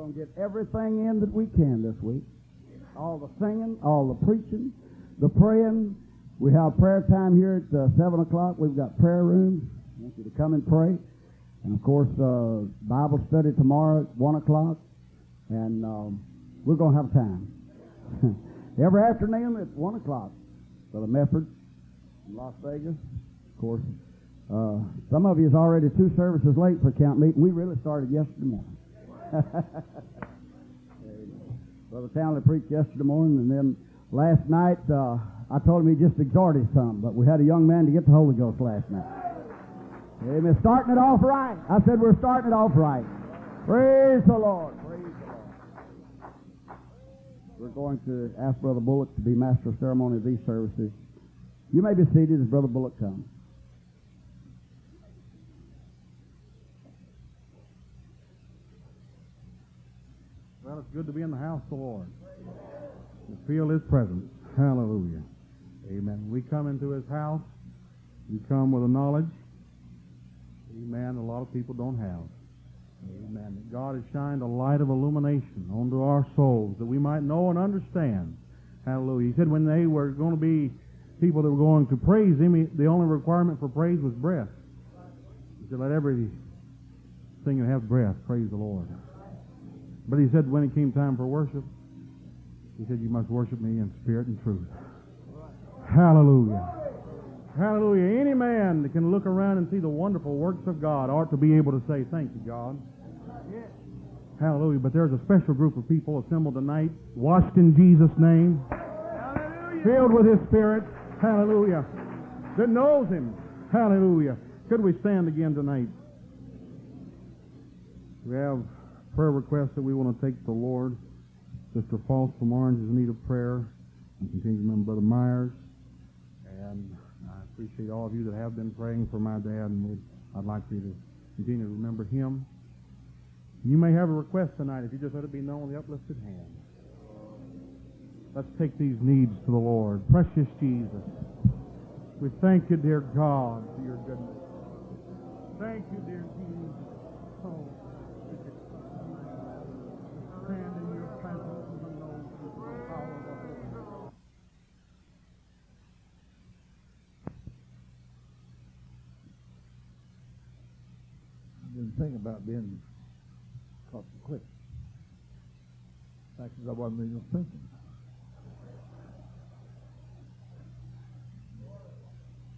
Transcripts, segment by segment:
going to get everything in that we can this week. All the singing, all the preaching, the praying. We have prayer time here at uh, 7 o'clock. We've got prayer rooms. I want you to come and pray. And of course, uh, Bible study tomorrow at 1 o'clock. And um, we're going to have time. Every afternoon at 1 o'clock. Brother Mefford in Las Vegas. Of course, uh, some of you is already two services late for camp meeting. We really started yesterday morning. Brother Townley preached yesterday morning, and then last night uh, I told him he just exhorted some, but we had a young man to get the Holy Ghost last night. Amen. Starting it off right. I said we're starting it off right. Praise the Lord. Praise the Lord. We're going to ask Brother Bullock to be master of ceremony of these services. You may be seated as Brother Bullock comes. It's good to be in the house of the Lord. To feel His presence. Hallelujah. Amen. We come into His house. We come with a knowledge. Amen. A lot of people don't have. Amen. God has shined a light of illumination onto our souls that we might know and understand. Hallelujah. He said when they were going to be people that were going to praise Him, the only requirement for praise was breath. He said, let everything that have breath praise the Lord. But he said when it came time for worship, he said, You must worship me in spirit and truth. Hallelujah. Hallelujah. Any man that can look around and see the wonderful works of God ought to be able to say, Thank you, God. Hallelujah. But there's a special group of people assembled tonight, washed in Jesus' name, filled with His Spirit. Hallelujah. That knows Him. Hallelujah. Could we stand again tonight? We have prayer requests that we want to take to the Lord. Sister False from Orange is in need of prayer. And continue to remember Brother Myers. And I appreciate all of you that have been praying for my dad, and I'd like for you to continue to remember him. You may have a request tonight if you just let it be known with the uplifted hand. Let's take these needs to the Lord. Precious Jesus, we thank you, dear God, for your goodness. Thank you, dear Jesus. Oh, stand in your presence and the known through the power of the Holy Ghost. Didn't think about being caught quick. Fact is, I wasn't even thinking.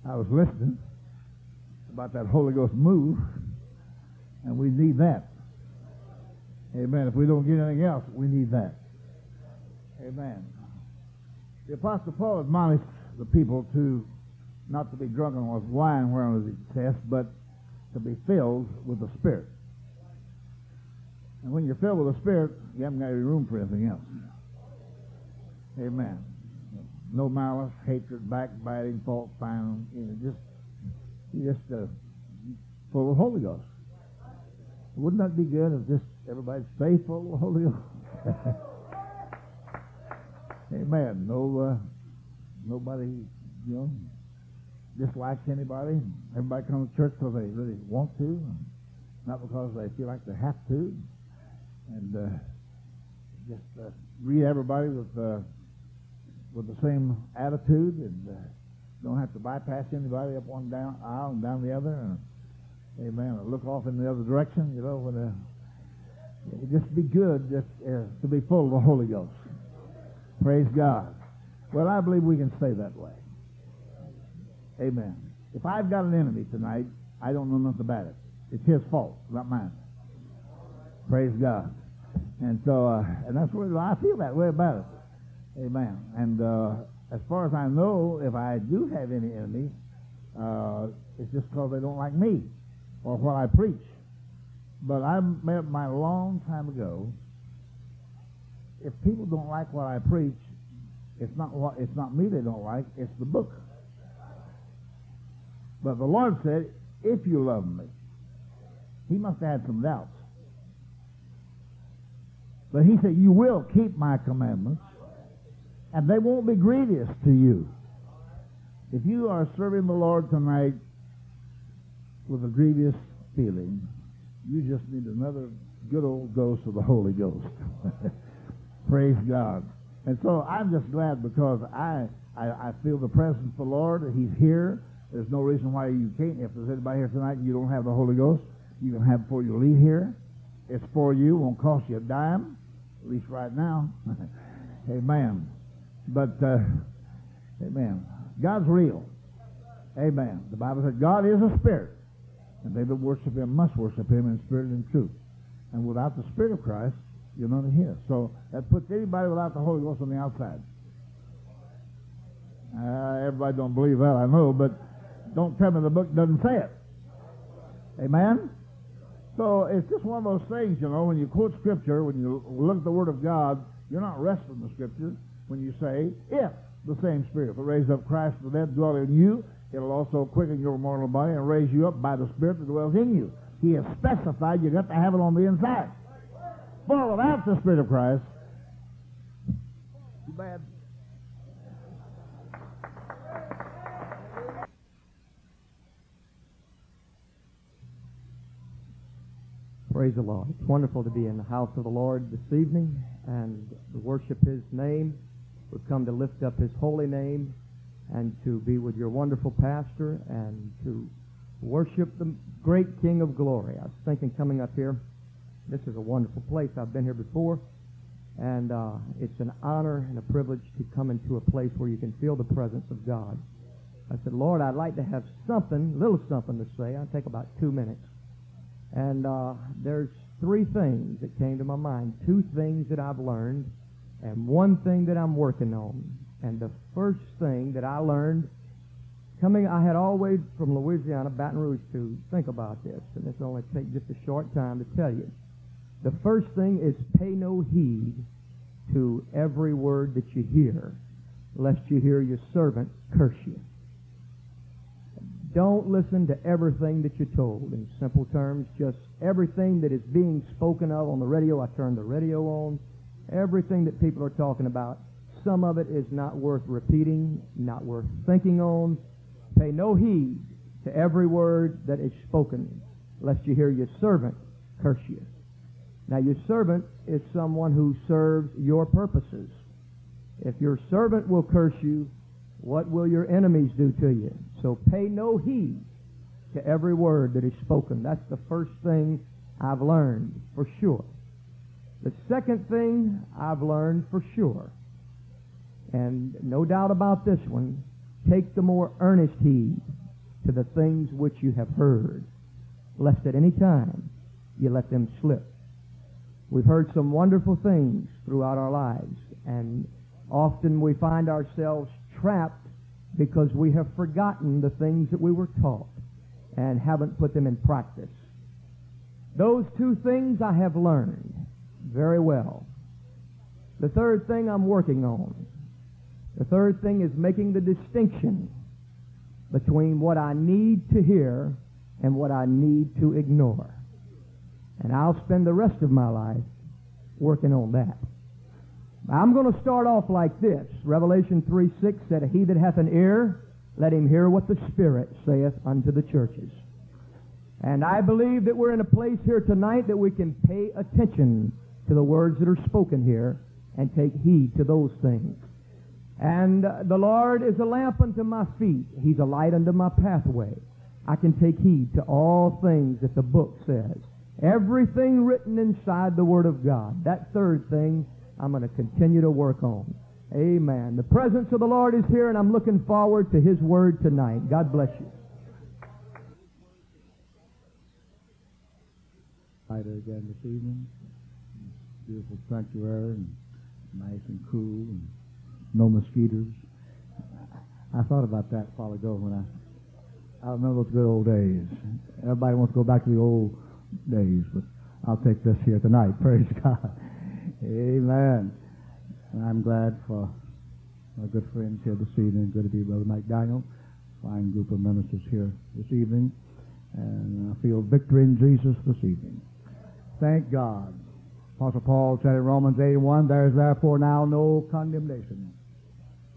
I was listening about that Holy Ghost move, and we need that. Amen. If we don't get anything else, we need that. Amen. The Apostle Paul admonished the people to not to be drunken with wine where whereon is excess, but to be filled with the Spirit. And when you're filled with the Spirit, you haven't got any room for anything else. Amen. No malice, hatred, backbiting, fault finding. You know, just just uh, full of the Holy Ghost. Wouldn't that be good if just everybody's faithful Holy Ghost? Amen. No, uh, nobody, you know, dislikes anybody. Everybody comes to church because they really want to, not because they feel like they have to. And uh, just uh, greet everybody with uh, with the same attitude, and uh, don't have to bypass anybody up one down aisle and down the other. And, amen. Or look off in the other direction, you know. When uh, just be good just uh, to be full of the Holy Ghost. Praise God. Well, I believe we can stay that way. Amen. If I've got an enemy tonight, I don't know nothing about it. It's his fault, not mine. Praise God. And so, uh, and that's where I feel that way about it. Amen. And uh, as far as I know, if I do have any enemy, uh, it's just because they don't like me or what I preach. But I made up my long time ago. If people don't like what I preach, it's not what it's not me they don't like. It's the book. But the Lord said, if you love me, he must have had some doubts. But he said, you will keep my commandments, and they won't be grievous to you. If you are serving the Lord tonight with a grievous feeling, you just need another good old ghost of the Holy Ghost. Praise God. And so I'm just glad because I, I, I feel the presence of the Lord. He's here. There's no reason why you can't. If there's anybody here tonight and you don't have the Holy Ghost, you can have it before you leave here. It's for you. Won't cost you a dime, at least right now. amen. But, uh, amen. God's real. Amen. The Bible said God is a spirit, and they that worship Him must worship Him in spirit and truth. And without the Spirit of Christ, you're of His. So that puts anybody without the Holy Ghost on the outside. Uh, everybody don't believe that, I know, but don't tell me the book doesn't say it. Amen? So it's just one of those things, you know, when you quote Scripture, when you look at the Word of God, you're not resting the Scripture when you say, if the same Spirit that raised up Christ from the dead dwell in you, it'll also quicken your mortal body and raise you up by the Spirit that dwells in you. He has specified you got to have it on the inside. For without the Spirit of Christ, too bad. Praise the Lord. It's wonderful to be in the house of the Lord this evening and worship His name. We've come to lift up His holy name and to be with your wonderful pastor and to worship the great King of glory. I was thinking coming up here, this is a wonderful place. I've been here before, and uh, it's an honor and a privilege to come into a place where you can feel the presence of God. I said, Lord, I'd like to have something, little something to say. I'll take about two minutes. And uh, there's three things that came to my mind. Two things that I've learned, and one thing that I'm working on. And the first thing that I learned coming, I had always from Louisiana, Baton Rouge, to think about this, and will only take just a short time to tell you. The first thing is pay no heed to every word that you hear, lest you hear your servant curse you. Don't listen to everything that you're told. In simple terms, just everything that is being spoken of on the radio. I turn the radio on. Everything that people are talking about. Some of it is not worth repeating, not worth thinking on. Pay no heed to every word that is spoken, lest you hear your servant curse you. Now, your servant is someone who serves your purposes. If your servant will curse you, what will your enemies do to you? So pay no heed to every word that is spoken. That's the first thing I've learned for sure. The second thing I've learned for sure, and no doubt about this one, take the more earnest heed to the things which you have heard, lest at any time you let them slip. We've heard some wonderful things throughout our lives, and often we find ourselves trapped because we have forgotten the things that we were taught and haven't put them in practice. Those two things I have learned very well. The third thing I'm working on. The third thing is making the distinction between what I need to hear and what I need to ignore. And I'll spend the rest of my life working on that. I'm going to start off like this. Revelation 3 6 said, He that hath an ear, let him hear what the Spirit saith unto the churches. And I believe that we're in a place here tonight that we can pay attention to the words that are spoken here and take heed to those things. And uh, the Lord is a lamp unto my feet. He's a light unto my pathway. I can take heed to all things that the book says. Everything written inside the Word of God. That third thing I'm going to continue to work on. Amen. The presence of the Lord is here, and I'm looking forward to His Word tonight. God bless you. Again this evening. Beautiful sanctuary, and nice and cool, and no mosquitoes. I thought about that a while ago when I I remember those good old days. Everybody wants to go back to the old days, but I'll take this here tonight. Praise God. Amen. And I'm glad for my good friends here this evening. Good to be Brother McDaniel. Fine group of ministers here this evening. And I feel victory in Jesus this evening. Thank God. Apostle Paul said in Romans 8 1, There is therefore now no condemnation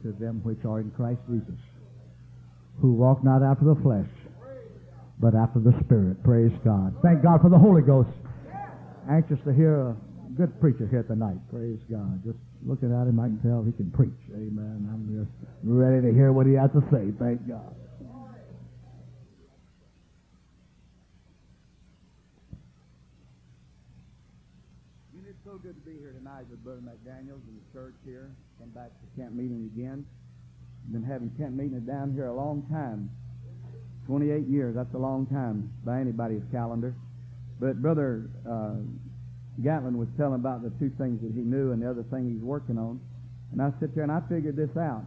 to them which are in Christ Jesus, who walk not after the flesh, but after the Spirit. Praise God. Thank God for the Holy Ghost. anxious to hear good preacher here tonight. Praise God. Just looking at him, I can tell he can preach. Amen. I'm just ready to hear what he has to say. Thank God. It's so good to be here tonight with Brother McDaniels and the church here. Come back to camp meeting again. Been having camp meetings down here a long time. 28 years, that's a long time by anybody's calendar. But Brother uh, Gatlin was telling about the two things that he knew and the other thing he's working on. And I sit there and I figured this out.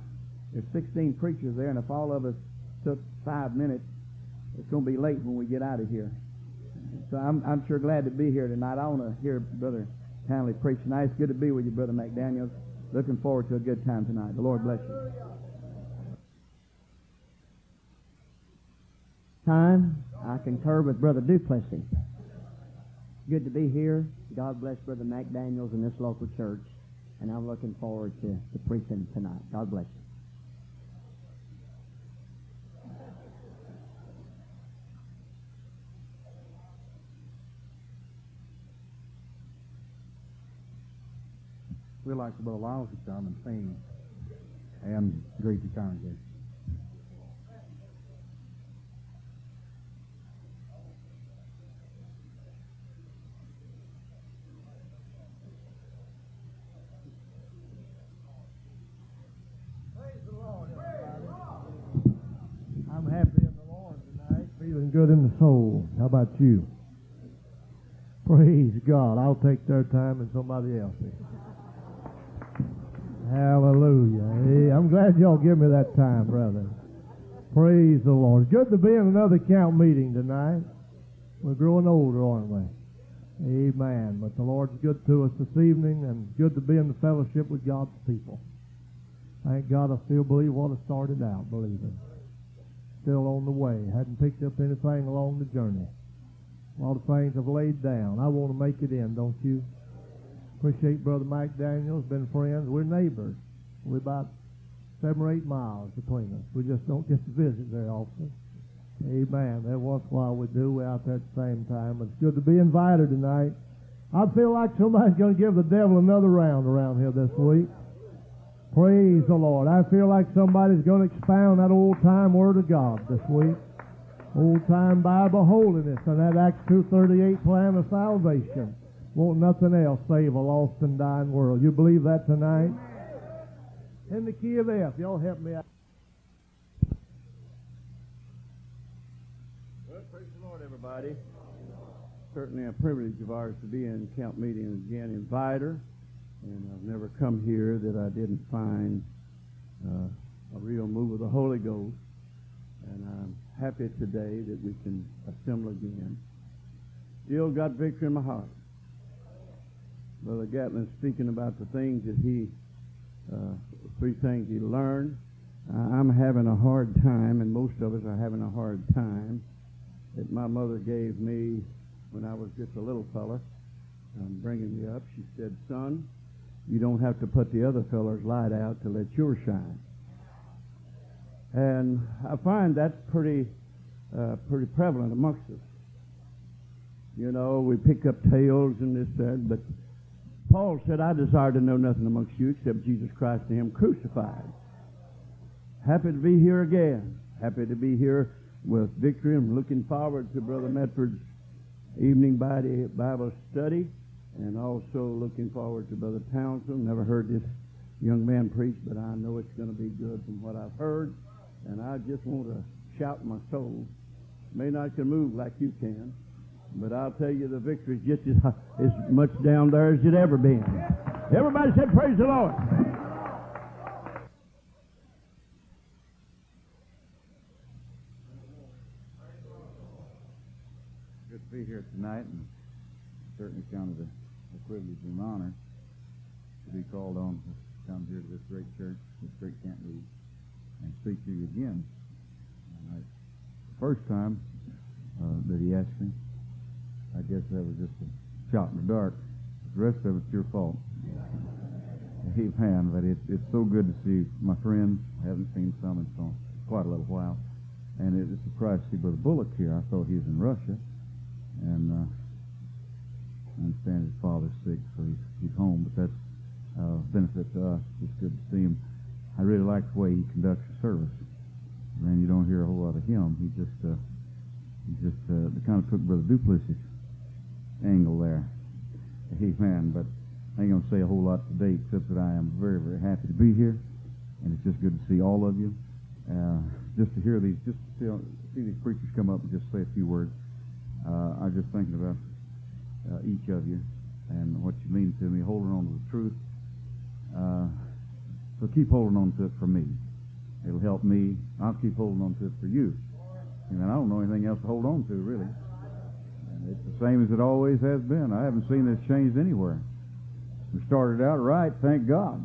There's 16 preachers there, and if all of us took five minutes, it's going to be late when we get out of here. So I'm, I'm sure glad to be here tonight. I want to hear Brother Townley preach tonight. It's good to be with you, Brother McDaniels. Looking forward to a good time tonight. The Lord bless you. time. I concur with Brother Duplessis. Good to be here. God bless Brother McDaniels and this local church. And I'm looking forward to, to preaching tonight. God bless you. We'd like Brother Lyles to come and sing and greet the congregation. I'm happy in the Lord tonight, feeling good in the soul. How about you? Praise God. I'll take their time and somebody else's. Hallelujah. Hey, I'm glad y'all give me that time, brother. Praise the Lord. Good to be in another count meeting tonight. We're growing older, aren't we? Amen. But the Lord's good to us this evening and good to be in the fellowship with God's people. Thank God I still believe what I started out believing still on the way. Hadn't picked up anything along the journey. A lot of things I've laid down. I want to make it in, don't you? Appreciate Brother McDaniels. Been friends. We're neighbors. We're about seven or eight miles between us. We just don't get to visit very often. Amen. Every once in a while we do. We're out there at the same time. It's good to be invited tonight. I feel like somebody's going to give the devil another round around here this week. Praise the Lord. I feel like somebody's going to expound that old time Word of God this week. Old time Bible holiness and that Acts 2.38 plan of salvation. Won't nothing else save a lost and dying world. You believe that tonight? In the key of F. Y'all help me out. Well, praise the Lord, everybody. Certainly a privilege of ours to be in camp meeting again in Vidor. And I've never come here that I didn't find uh, a real move of the Holy Ghost. And I'm happy today that we can assemble again. Still got victory in my heart. Brother Gatlin speaking about the things that he, uh, three things he learned. I'm having a hard time, and most of us are having a hard time, that my mother gave me when I was just a little fella, um, bringing me up. She said, son, you don't have to put the other feller's light out to let yours shine. And I find that's pretty, uh, pretty prevalent amongst us. You know, we pick up tales and this, that, but Paul said, I desire to know nothing amongst you except Jesus Christ and Him crucified. Happy to be here again. Happy to be here with victory. I'm looking forward to Brother Mefford's evening Bible study and also looking forward to Brother Townsend. Never heard this young man preach, but I know it's going to be good from what I've heard. And I just want to shout my soul. May not can move like you can, but I'll tell you the victory's just as, as much down there as it ever been. Everybody said, Praise the Lord. Good to be here tonight, and certainly counted a, a privilege and honor to be called on to come here to this great church, this great meeting, and speak to you again. I, the first time uh, that he asked me, I guess that was just a shot in the dark. The rest of it's your fault. Amen. But it's it's so good to see my friends. I haven't seen some in so quite a little while, and it, it's a surprise to see Brother Bullock here. I thought he was in Russia, and uh, I understand his father's sick, so he's, he's home, but that's uh, benefit to us. It's good to see him. I really like the way he conducts the service. Man, you don't hear a whole lot of him. He just, uh, he just, uh, kind of took Brother Duplessis angle there. Amen. But I ain't gonna say a whole lot today, except that I am very, very happy to be here, and it's just good to see all of you. Uh, just to hear these, just to see, see these preachers come up and just say a few words. Uh, I'm just thinking about uh, each of you and what you mean to me, holding on to the truth. Uh, so keep holding on to it for me. It'll help me. I'll keep holding on to it for you. And I don't know anything else to hold on to, really. And it's the same as it always has been. I haven't seen this changed anywhere. We started out right, thank God.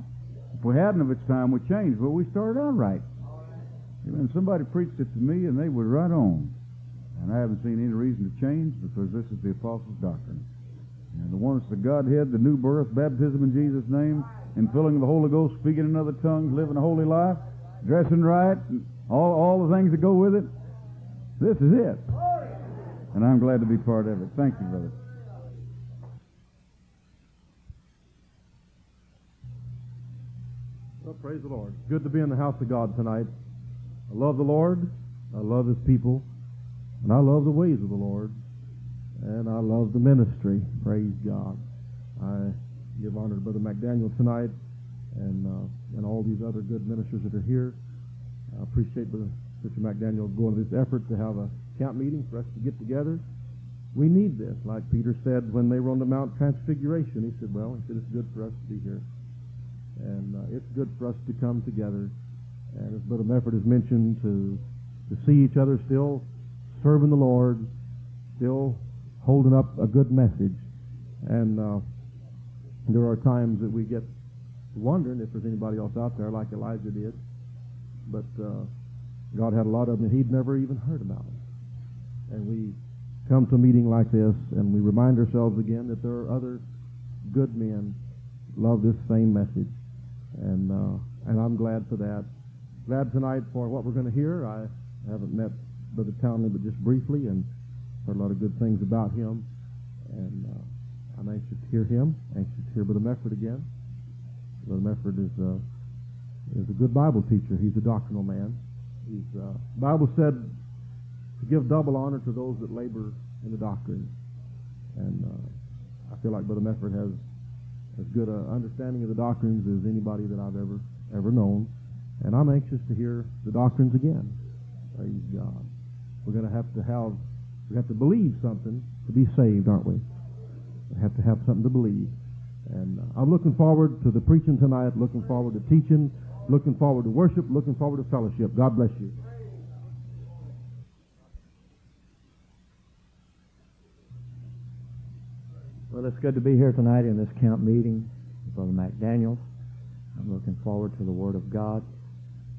If we hadn't of its time, we changed, but we started out right. And somebody preached it to me, and they were right on. And I haven't seen any reason to change because this is the apostles' doctrine. And the oneness of the Godhead, the new birth, baptism in Jesus' name, and filling the Holy Ghost, speaking in other tongues, living a holy life, dressing right, all, all the things that go with it. This is it. And I'm glad to be part of it. Thank you, brother. Well, praise the Lord. Good to be in the house of God tonight. I love the Lord. I love His people. And I love the ways of the Lord. And I love the ministry. Praise God. I give honor to Brother McDaniel tonight and uh, and all these other good ministers that are here. I appreciate Brother Mr. McDaniel going to this effort to have a camp meeting for us to get together. We need this, like Peter said when they were on the Mount Transfiguration. He said, "Well, he said it's good for us to be here." and uh, it's good for us to come together. And as Brother Mefford has mentioned, to to see each other still serving the Lord, still holding up a good message. And uh, there are times that we get wondering if there's anybody else out there like Elijah did, but uh, God had a lot of them that he'd never even heard about. And we come to a meeting like this, and we remind ourselves again that there are other good men love this same message and uh, and I'm glad for that. Glad tonight for what we're going to hear. I haven't met Brother Townley, but just briefly, and heard a lot of good things about him. And uh, I'm anxious to hear him. Anxious to hear Brother Mefford again. Brother Mefford is uh, is a good Bible teacher. He's a doctrinal man. He's uh, Bible said to give double honor to those that labor in the doctrine. And uh, I feel like Brother Mefford has as good an understanding of the doctrines as anybody that I've ever ever known. And I'm anxious to hear the doctrines again. Praise God. We're going to have to have we have to believe something to be saved, aren't we? We have to have something to believe. And uh, I'm looking forward to the preaching tonight. Looking forward to teaching. Looking forward to worship. Looking forward to fellowship. God bless you. Well, it's good to be here tonight in this camp meeting with Brother McDaniel. I'm looking forward to the Word of God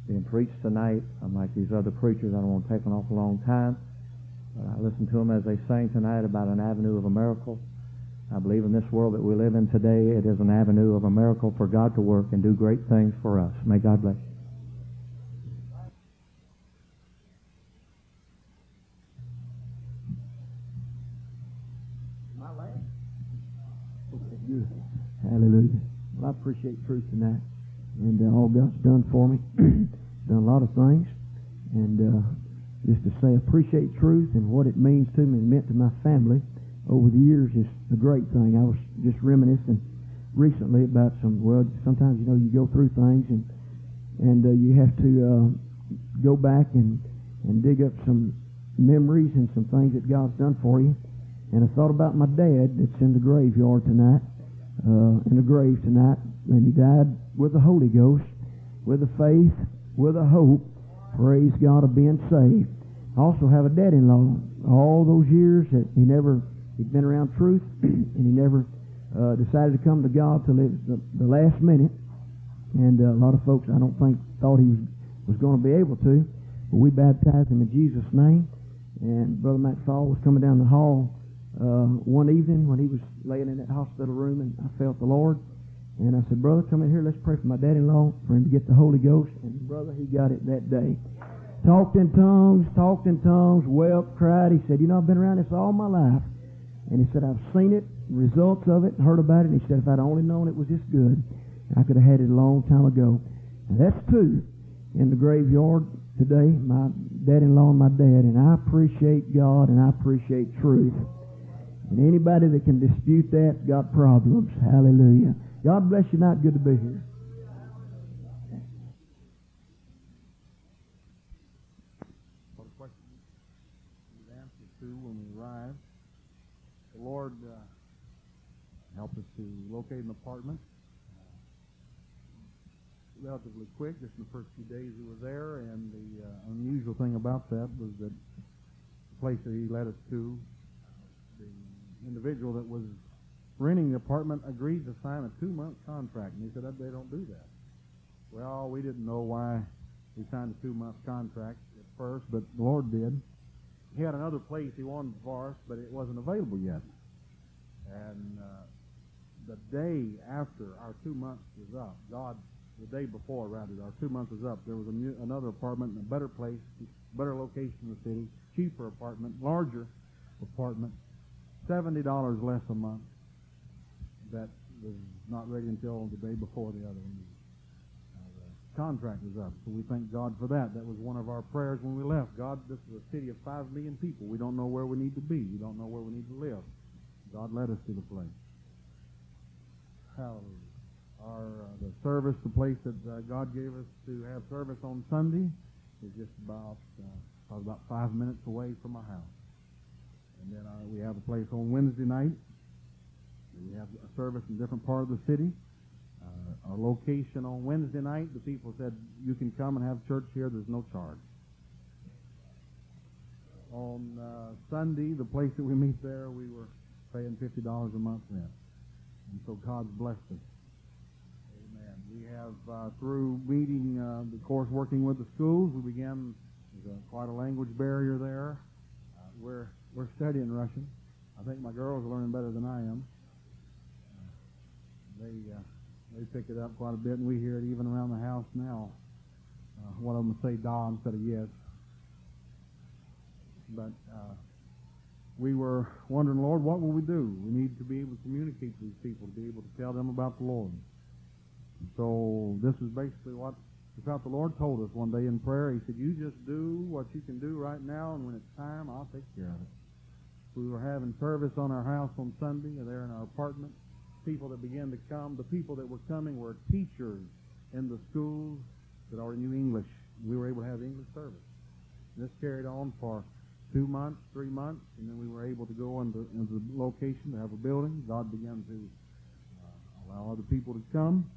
being preached tonight. Unlike these other preachers, I don't want to take an awful long time. But I listened to them as they sang tonight about an avenue of a miracle. I believe in this world that we live in today, it is an avenue of a miracle for God to work and do great things for us. May God bless you. Hallelujah. Well, I appreciate truth tonight and uh, all God's done for me. done a lot of things. And uh, just to say appreciate truth and what it means to me and meant to my family over the years is a great thing. I was just reminiscing recently about some, well, sometimes, you know, you go through things and and uh, you have to uh, go back and, and dig up some memories and some things that God's done for you. And I thought about my dad that's in the graveyard tonight uh, in the grave tonight, and he died with the Holy Ghost, with a faith, with a hope. Praise God of being saved. I also have a dad-in-law. All those years that he never, he'd been around truth, and he never uh, decided to come to God till it was the, the last minute. And uh, a lot of folks, I don't think, thought he was, was going to be able to. But we baptized him in Jesus' name. And Brother McFall was coming down the hall uh, one evening when he was laying in that hospital room, and I felt the Lord. And I said, Brother, come in here. Let's pray for my daddy-in-law for him to get the Holy Ghost. And brother, he got it that day. Talked in tongues, talked in tongues, wept, cried. He said, You know, I've been around this all my life. And he said, I've seen it results of it and heard about it. And he said, if I'd only known it was this good, I could have had it a long time ago. And that's two in the graveyard today, my dad-in-law and my dad. And I appreciate God and I appreciate truth. And anybody that can dispute that got problems. Hallelujah. God bless you tonight. Good to be here. When we arrive. The Lord uh, helped us to locate an apartment uh, relatively quick, just in the first few days we were there. And the uh, unusual thing about that was that the place that He led us to, the individual that was renting the apartment agreed to sign a two-month contract, and he said they don't do that. Well, we didn't know why he signed a two-month contract at first, but the Lord did. He had another place he wanted for us, but it wasn't available yet. And uh, the day after our two months was up, God, the day before rather, our two months was up, there was a new, another apartment in a better place, better location in the city, cheaper apartment, larger apartment, seventy dollars less a month. That was not ready until the day before the other one. Uh, the contract was up, so we thank God for that. That was one of our prayers when we left. God, this is a city of five million people. We don't know where we need to be. We don't know where we need to live. God led us to the place. Hallelujah. Our uh, the service, the place that uh, God gave us to have service on Sunday, is just about uh, about five minutes away from my house. And then uh, we have a place on Wednesday night. We have a service in a different part of the city. Uh, our location on Wednesday night, the people said you can come and have church here. There's no charge. On uh, Sunday, the place that we meet there, we were paying fifty dollars a month rent, and so God's blessed us. Amen. We have uh, through meeting, uh, the course, working with the schools, we began. A, quite a language barrier there. Uh, we're we're studying Russian. I think my girls are learning better than I am. They uh, they pick it up quite a bit, and we hear it even around the house now. Uh, one of them say "da" instead of "yes." But uh, we were wondering, Lord, what will we do? We need to be able to communicate to these people, to be able to tell them about the Lord. So this is basically what felt the Lord told us one day in prayer. He said, "You just do what you can do right now, and when it's time, I'll take care of it." We were having service on our house on Sunday, there in our apartment. People that began to come, the people that were coming were teachers in the schools that already knew English. We were able to have English service. This carried on for two months, three months, and then we were able to go into, into the location to have a building. God began to uh, allow other people to come.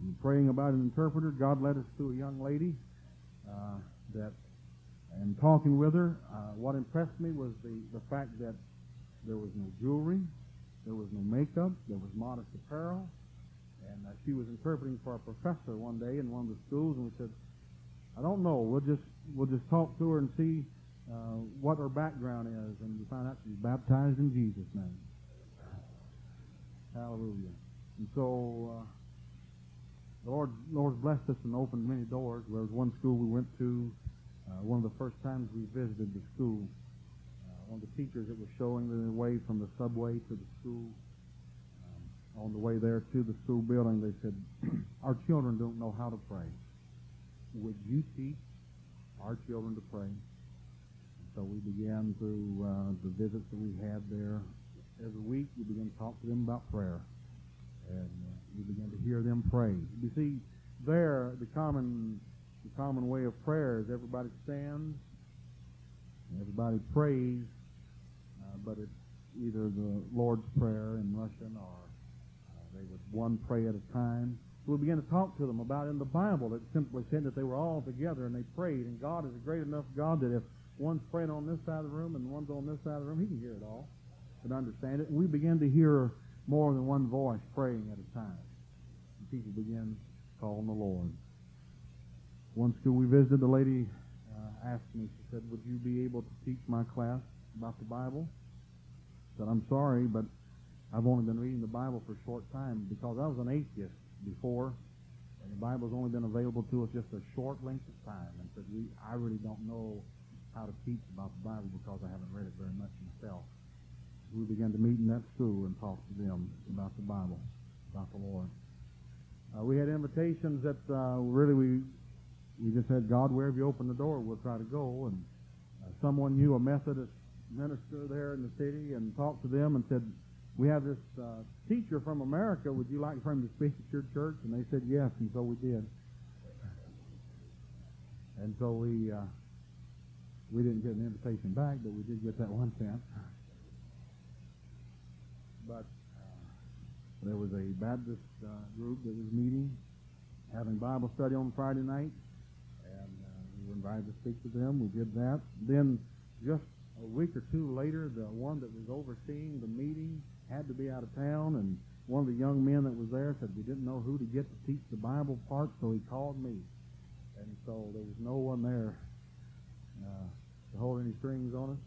And praying about an interpreter, God led us to a young lady uh, that, and talking with her, uh, what impressed me was the, the fact that there was no jewelry, there was no makeup, there was modest apparel, and uh, she was interpreting for a professor one day in one of the schools, and we said, I don't know, we'll just we'll just talk to her and see uh, what her background is, and we found out she's baptized in Jesus' name. Hallelujah. And so uh, the Lord Lord's blessed us and opened many doors. There was one school we went to, uh, one of the first times we visited the school. Of the teachers that were showing the way from the subway to the school. Um, on the way there to the school building, they said, "Our children don't know how to pray. Would you teach our children to pray?" So we began through uh, the visits that we had there. Every week we began to talk to them about prayer. And uh, we began to hear them pray. You see, there, the common, the common way of prayer is everybody stands, and everybody prays, but it's either the Lord's Prayer in Russian or uh, they would one pray at a time. So we began to talk to them about in the Bible. It simply said that they were all together and they prayed. And God is a great enough God that if one's praying on this side of the room and one's on this side of the room, He can hear it all and understand it. And we began to hear more than one voice praying at a time. And people began calling the Lord. One school we visited, the lady uh, asked me, she said, Would you be able to teach my class about the Bible? Said, I'm sorry, but I've only been reading the Bible for a short time because I was an atheist before, and the Bible's only been available to us just a short length of time. And said, we, I really don't know how to teach about the Bible because I haven't read it very much myself. we began to meet in that school and talk to them about the Bible, about the Lord. Uh, we had invitations that uh, really we we just said, God, wherever you open the door, we'll try to go. And uh, someone knew a Methodist minister there in the city and talked to them and said, we have this uh, teacher from America. Would you like for him to speak at your church? And they said yes, and so we did. And so we uh, we didn't get an invitation back, but we did get that one chance. But uh, there was a Baptist uh, group that was meeting, having Bible study on Friday night, and uh, we were invited to speak to them. We did that. Then, just a week or two later, the one that was overseeing the meeting had to be out of town, and one of the young men that was there said we didn't know who to get to teach the Bible part, so he called me. And so there was no one there uh, to hold any strings on us.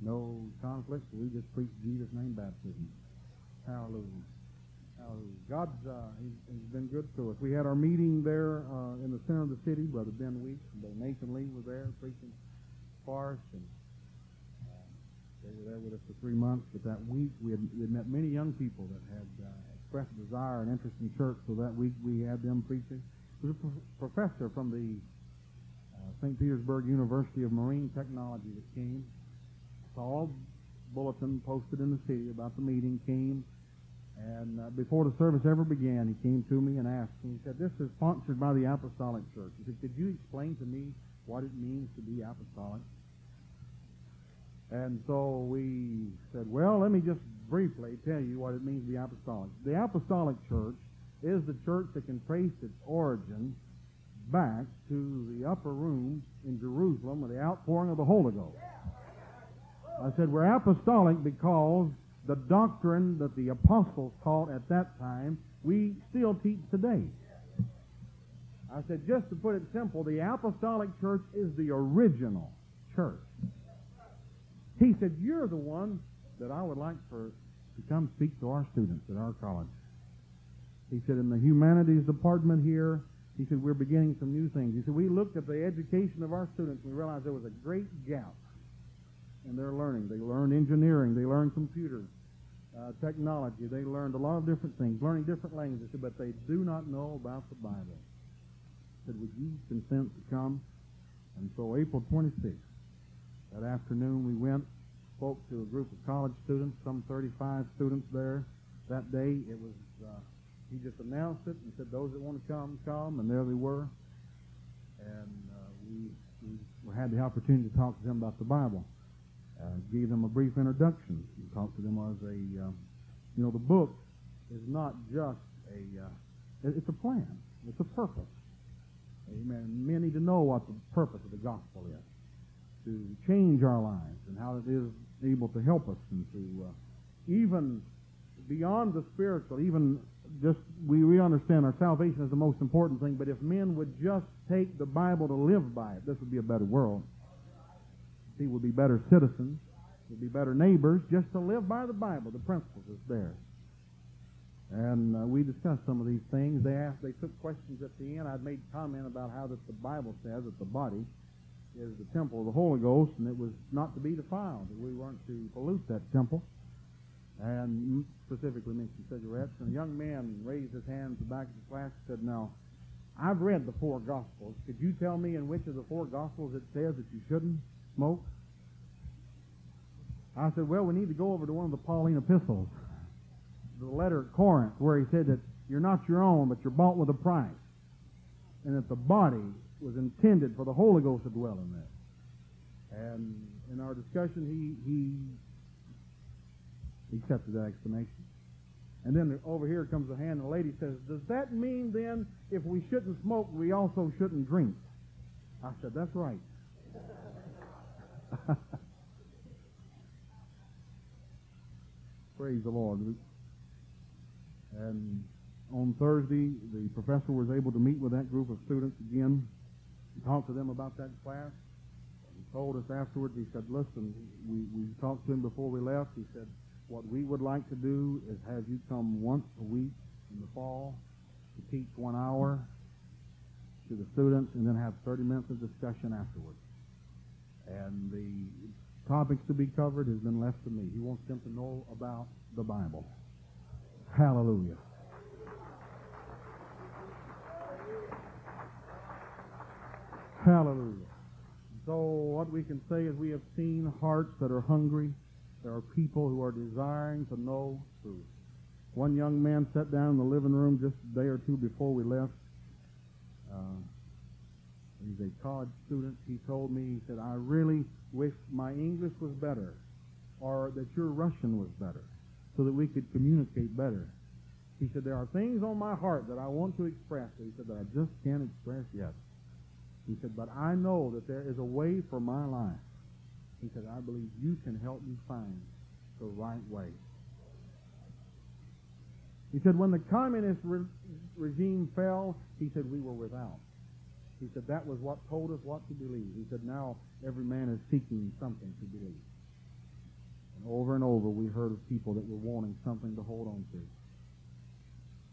No conflict. We just preached Jesus' name baptism. Hallelujah. Hallelujah. God's uh, he's, he's been good to us. We had our meeting there uh, in the center of the city. Brother Ben Weeks Brother Nathan Lee was there preaching for us, and they were there with us for three months. But that week we had, we had met many young people that had uh, expressed desire and interest in church. So that week we had them preaching. There was a pro- professor from the uh, St. Petersburg University of Marine Technology that came. Saw a bulletin posted in the city about the meeting, came, and uh, before the service ever began, he came to me and asked me, he said, this is sponsored by the Apostolic Church. He said, could you explain to me what it means to be apostolic? And so we said, well, let me just briefly tell you what it means to be apostolic. The Apostolic Church is the church that can trace its origin back to the upper room in Jerusalem with the outpouring of the Holy Ghost. I said, we're apostolic because the doctrine that the apostles taught at that time, we still teach today. I said, just to put it simple, the apostolic church is the original church. He said, you're the one that I would like for to come speak to our students at our college. He said, in the humanities department here, he said, we're beginning some new things. He said, we looked at the education of our students and we realized there was a great gap in their learning. They learned engineering. They learned computer uh, technology. They learned a lot of different things, learning different languages, but they do not know about the Bible. He said, would you consent to come? And so April 26th, that afternoon, we went, spoke to a group of college students, some 35 students there. That day, it was, uh, he just announced it and said, those that want to come, come, and there they were. And uh, we, we had the opportunity to talk to them about the Bible. Uh, gave them a brief introduction. We talked to them as a, uh, you know, the book is not just a, uh, it's a plan. It's a purpose. Amen. Men need to know what the purpose of the gospel is to change our lives and how it is able to help us and to uh, even beyond the spiritual, even just we, we understand our salvation is the most important thing, but if men would just take the Bible to live by it, this would be a better world. See, we'll be better citizens, we'll be better neighbors, just to live by the Bible, the principles is there. And uh, we discussed some of these things. They asked, they took questions at the end. I'd made comment about how that the Bible says that the body is the temple of the Holy Ghost, and it was not to be defiled. We weren't to pollute that temple. And specifically mentioned cigarettes. And a young man raised his hand at the back of the class and said, "Now, I've read the four Gospels. Could you tell me in which of the four Gospels it says that you shouldn't smoke?" I said, "Well, we need to go over to one of the Pauline epistles, the letter at Corinth, where he said that you're not your own, but you're bought with a price, and that the body was intended for the Holy Ghost to dwell in there." And in our discussion, he he accepted that explanation. And then over here comes a hand, and the lady says, Does that mean then if we shouldn't smoke, we also shouldn't drink? I said, That's right. Praise the Lord. And on Thursday, the professor was able to meet with that group of students again, and talk to them about that class. He told us afterwards, he said, Listen, we, we talked to him before we left. He said, what we would like to do is have you come once a week in the fall to teach one hour to the students and then have 30 minutes of discussion afterwards. And the topics to be covered has been left to me. He wants them to know about the Bible. Hallelujah. Hallelujah. So what we can say is we have seen hearts that are hungry. There are people who are desiring to know truth. One young man sat down in the living room just a day or two before we left. Uh, he's a college student. He told me, he said, I really wish my English was better or that your Russian was better so that we could communicate better. He said, there are things on my heart that I want to express. He said, that I just can't express yet. He said, but I know that there is a way for my life. He said, I believe you can help me find the right way. He said, when the communist re- regime fell, he said, we were without. He said, that was what told us what to believe. He said, now every man is seeking something to believe. And over and over, we heard of people that were wanting something to hold on to.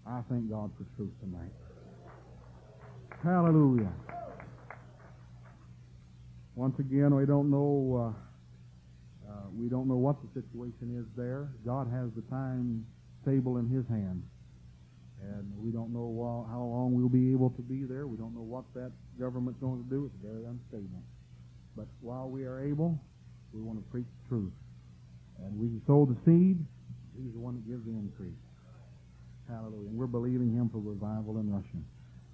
I thank God for truth tonight. Hallelujah. Once again, we don't know. Uh, uh, we don't know what the situation is there. God has the time table in His hand, and we don't know while, how long we'll be able to be there. We don't know what that government's going to do. It's very unstable. But while we are able, we want to preach the truth, and we sow the seed. He's the one that gives the increase. Hallelujah. And we're believing Him for revival in Russia.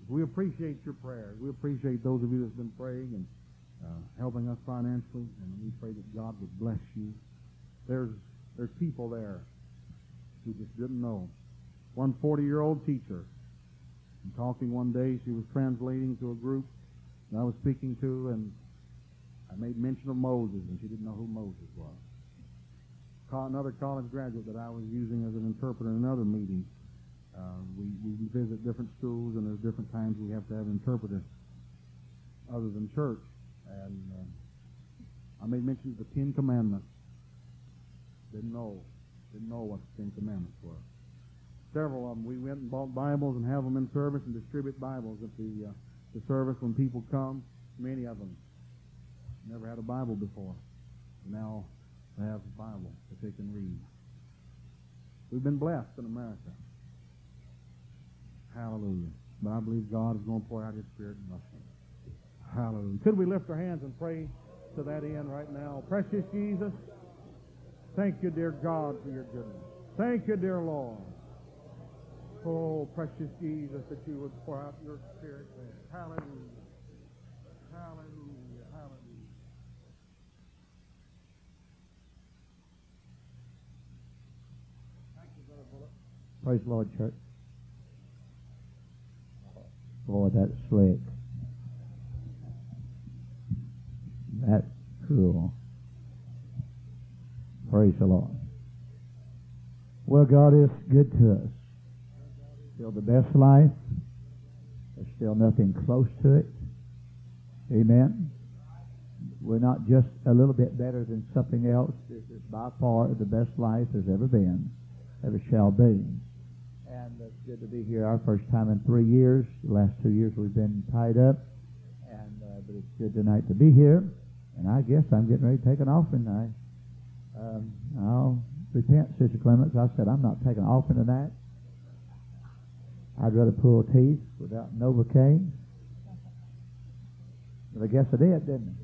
We appreciate your prayers. We appreciate those of you that's been praying and uh, helping us financially, and we pray that God would bless you. There's there's people there who just didn't know. One 40-year-old teacher, I'm talking one day, she was translating to a group that I was speaking to, and I made mention of Moses, and she didn't know who Moses was. Another college graduate that I was using as an interpreter in another meeting. Uh, we, we visit different schools, and there's different times we have to have an interpreter other than church. And uh, I made mention of the Ten Commandments. Didn't know, didn't know what the Ten Commandments were. Several of them. We went and bought Bibles and have them in service and distribute Bibles at the uh, the service when people come. Many of them never had a Bible before. Now they have a Bible that they can read. We've been blessed in America. Hallelujah. But I believe God is going to pour out His Spirit in us. Hallelujah. Could we lift our hands and pray to that end right now? Precious Jesus, thank you, dear God, for your goodness. Thank you, dear Lord. Oh, precious Jesus, that you would pour out your Spirit. Hallelujah. Hallelujah. Hallelujah. Praise the Lord, church. Boy, that's slick. That's cool. Praise the Lord. Well, God is good to us. Still the best life. There's still nothing close to it. Amen. We're not just a little bit better than something else. This is by far the best life there's ever been, ever shall be. And it's good to be here our first time in three years. The last two years we've been tied up. And uh, but it's good tonight to be here. And I guess I'm getting ready to take an offering tonight. Um, I'll repent, Sister Clements. I said I'm not taking an offering tonight. I'd rather pull teeth without Novocaine. But I guess I did, didn't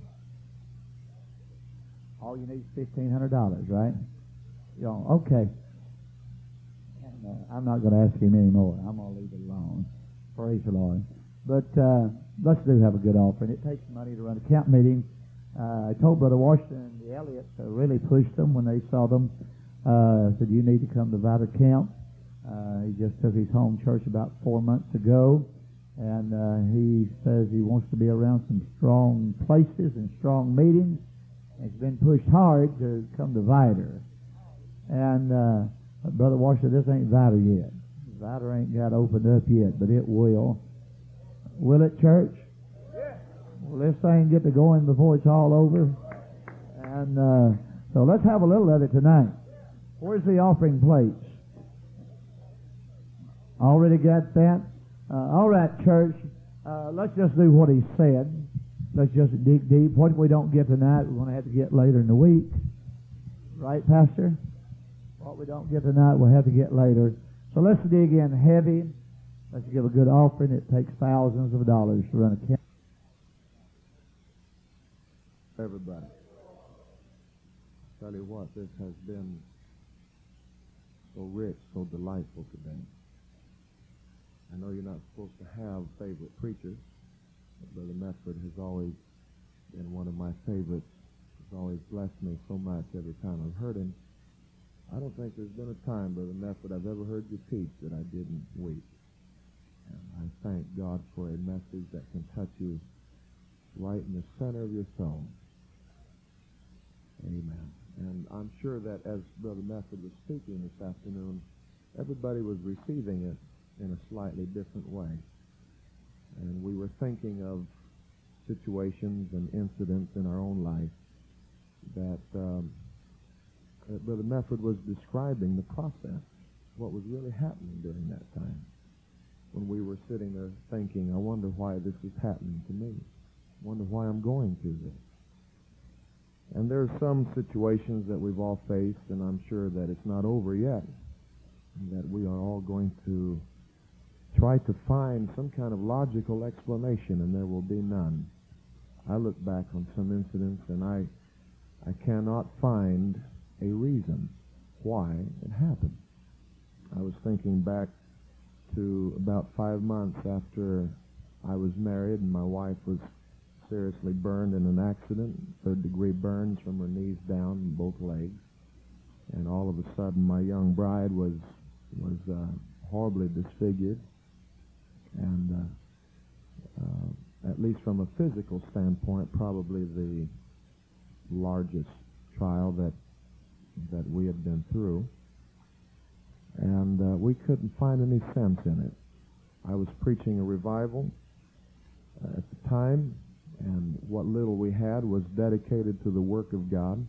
I? All you need is fifteen hundred dollars, right? You know, okay. And, uh, I'm not going to ask him anymore. I'm going to leave it alone. Praise the Lord. But uh, let's do have a good offering. It takes money to run a camp meeting. Uh, I told Brother Washington and the Elliots really pushed them when they saw them. Uh, said, you need to come to Vidor Camp. Uh, he just took his home church about four months ago. And he says he wants to be around some strong places and strong meetings. He's been pushed hard to come to Vidor. And uh, Brother Washington, this ain't Vidor yet. Vidor ain't got opened up yet, but it will. Will it, church? Well, this thing get to going before it's all over. And uh, so let's have a little of it tonight. Where's the offering plates? Already got that? Uh, all right, church. Uh, let's just do what he said. let's just dig deep. What we don't get tonight, we're going to have to get later in the week. Right, Pastor? What we don't get tonight, we'll have to get later. So let's dig in heavy. Let's give a good offering. It takes thousands of dollars to run a camp. Everybody. Tell you what, this has been so rich, so delightful today. I know you're not supposed to have favorite preachers, but Brother Mefford has always been one of my favorites. He's always blessed me so much every time I've heard him. I don't think there's been a time, Brother Mefford, I've ever heard you teach that I didn't weep. And I thank God for a message that can touch you right in the center of your soul. Amen. And I'm sure that as Brother Mefford was speaking this afternoon, everybody was receiving it in a slightly different way. And we were thinking of situations and incidents in our own life that, um, that Brother Mefford was describing the process, what was really happening during that time. When we were sitting there thinking, I wonder why this is happening to me. I wonder why I'm going through this. And there are some situations that we've all faced, and I'm sure that it's not over yet, that we are all going to try to find some kind of logical explanation, and there will be none. I look back on some incidents, and I, I cannot find a reason why it happened. I was thinking back to about five months after I was married, and my wife was seriously burned in an accident, third degree burns from her knees down, both legs. And all of a sudden, my young bride was was uh, horribly disfigured, and uh, uh, at least from a physical standpoint, probably the largest trial that that we had been through. And uh, we couldn't find any sense in it. I was preaching a revival uh, at the time, and what little we had was dedicated to the work of God.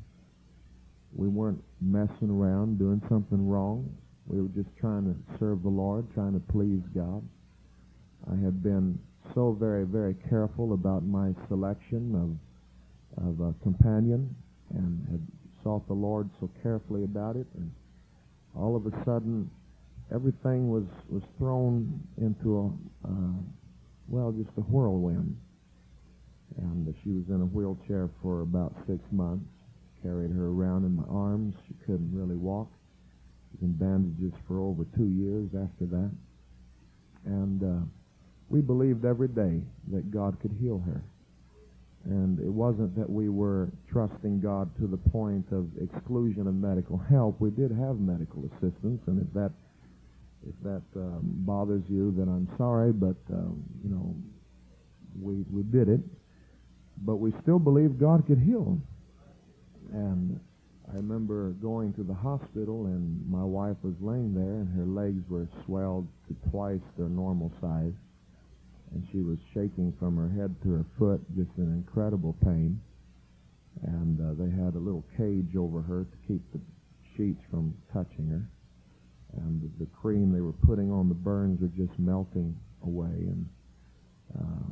We weren't messing around doing something wrong. We were just trying to serve the Lord, trying to please God. I had been so very, very careful about my selection of of a companion, and had sought the Lord so carefully about it. And all of a sudden, everything was was thrown into a uh, well, just a whirlwind and she was in a wheelchair for about six months. Carried her around in my arms. She couldn't really walk. She was in bandages for over two years after that. And uh, we believed every day that God could heal her. And it wasn't that we were trusting God to the point of exclusion of medical help. We did have medical assistance, and if that if that um, bothers you, then I'm sorry, but um, you know we we did it but we still believed God could heal him. And I remember going to the hospital, and my wife was laying there, and her legs were swelled to twice their normal size, and she was shaking from her head to her foot, just in incredible pain. And uh, they had a little cage over her to keep the sheets from touching her. And the cream they were putting on the burns were just melting away, and uh,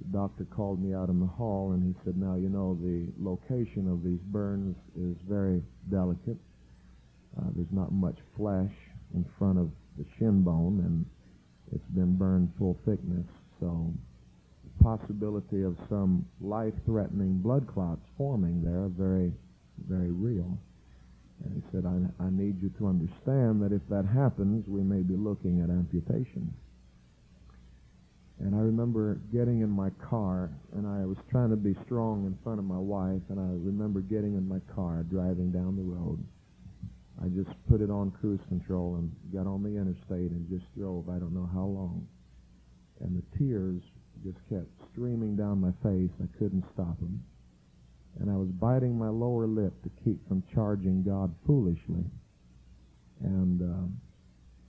the doctor called me out in the hall and he said, now, you know, the location of these burns is very delicate. Uh, there's not much flesh in front of the shin bone and it's been burned full thickness. So the possibility of some life-threatening blood clots forming there very, very real. And he said, I, I need you to understand that if that happens, we may be looking at amputation. And I remember getting in my car, and I was trying to be strong in front of my wife, and I remember getting in my car, driving down the road. I just put it on cruise control and got on the interstate and just drove I don't know how long. And the tears just kept streaming down my face. I couldn't stop them. And I was biting my lower lip to keep from charging God foolishly. And uh,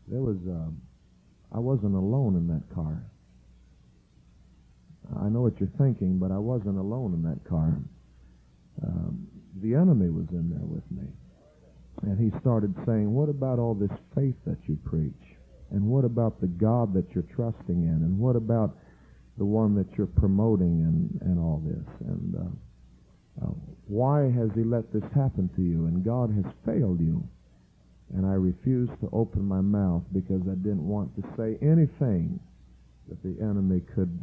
there was, uh, I wasn't alone in that car. I know what you're thinking, but I wasn't alone in that car. Um, the enemy was in there with me. And he started saying, What about all this faith that you preach? And what about the God that you're trusting in? And what about the one that you're promoting and, and all this. And uh, uh, why has he let this happen to you? And God has failed you. And I refused to open my mouth because I didn't want to say anything that the enemy could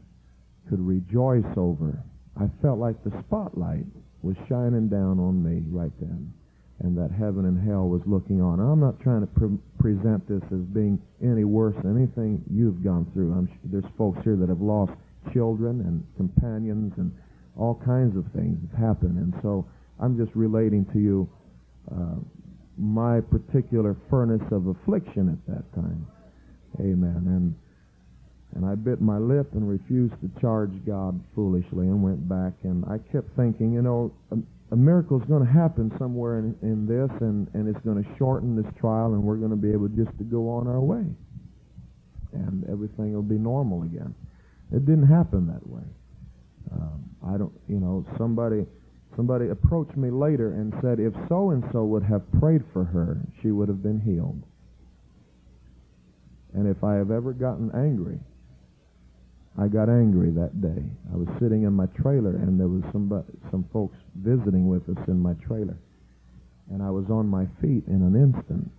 could rejoice over. I felt like the spotlight was shining down on me right then, and that heaven and hell was looking on. I'm not trying to pre- present this as being any worse than anything you've gone through. I'm there's folks here that have lost children and companions and all kinds of things have happened, and so I'm just relating to you uh, my particular furnace of affliction at that time. Amen. And and I bit my lip and refused to charge God foolishly and went back. And I kept thinking, you know, a, a miracle is going to happen somewhere in, in this, and, and it's going to shorten this trial, and we're going to be able just to go on our way. And everything will be normal again. It didn't happen that way. Um, I don't, you know, somebody somebody approached me later and said if so and so would have prayed for her, she would have been healed. And if I have ever gotten angry, I got angry that day. I was sitting in my trailer, and there was some uh, some folks visiting with us in my trailer, and I was on my feet in an instant,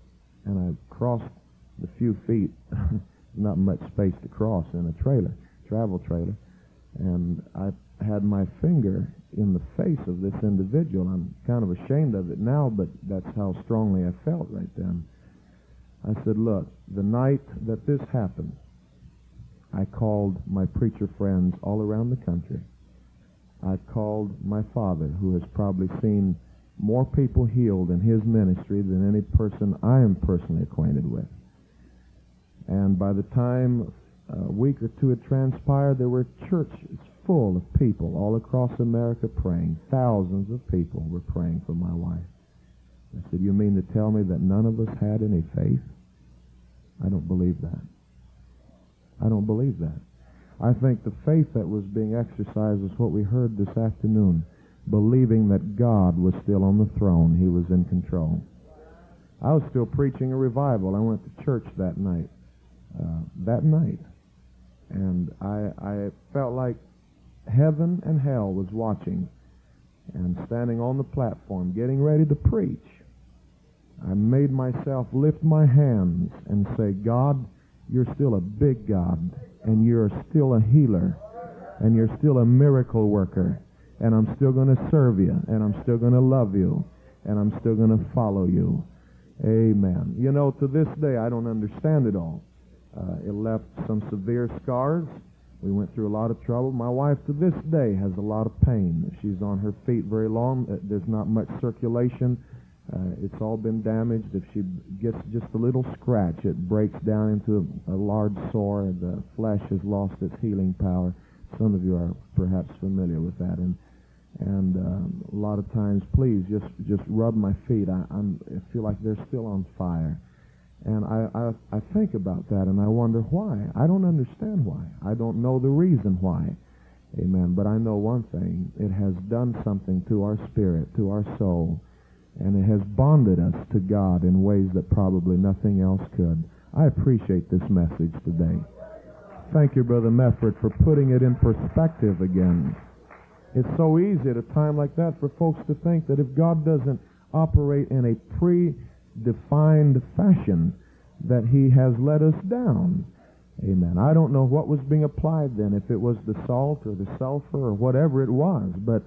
and I crossed the few feet. not much space to cross in a trailer, travel trailer, and I had my finger in the face of this individual. I'm kind of ashamed of it now, but that's how strongly I felt right then. I said, "Look, the night that this happened." I called my preacher friends all around the country. I called my father, who has probably seen more people healed in his ministry than any person I am personally acquainted with. And by the time a week or two had transpired, there were churches full of people all across America praying. Thousands of people were praying for my wife. I said, You mean to tell me that none of us had any faith? I don't believe that. I don't believe that. I think the faith that was being exercised is what we heard this afternoon, believing that God was still on the throne. He was in control. I was still preaching a revival. I went to church that night. Uh, that night. And I, I felt like heaven and hell was watching and standing on the platform getting ready to preach. I made myself lift my hands and say, God, you're still a big God, and you're still a healer, and you're still a miracle worker, and I'm still going to serve you, and I'm still going to love you, and I'm still going to follow you. Amen. You know, to this day, I don't understand it all. Uh, it left some severe scars. We went through a lot of trouble. My wife, to this day, has a lot of pain. She's on her feet very long. Uh, there's not much circulation. Uh, it's all been damaged. If she gets just a little scratch, it breaks down into a, a large sore. And The flesh has lost its healing power. Some of you are perhaps familiar with that. And and um, a lot of times, please just just rub my feet. I, I'm, I feel like they're still on fire. And I, I I think about that, and I wonder why. I don't understand why. I don't know the reason why. Amen. But I know one thing: it has done something to our spirit, to our soul and it has bonded us to God in ways that probably nothing else could. I appreciate this message today. Thank you, Brother Mefford, for putting it in perspective again. It's so easy at a time like that for folks to think that if God doesn't operate in a predefined fashion, that he has let us down. Amen. I don't know what was being applied then, if it was the salt or the sulfur or whatever it was, but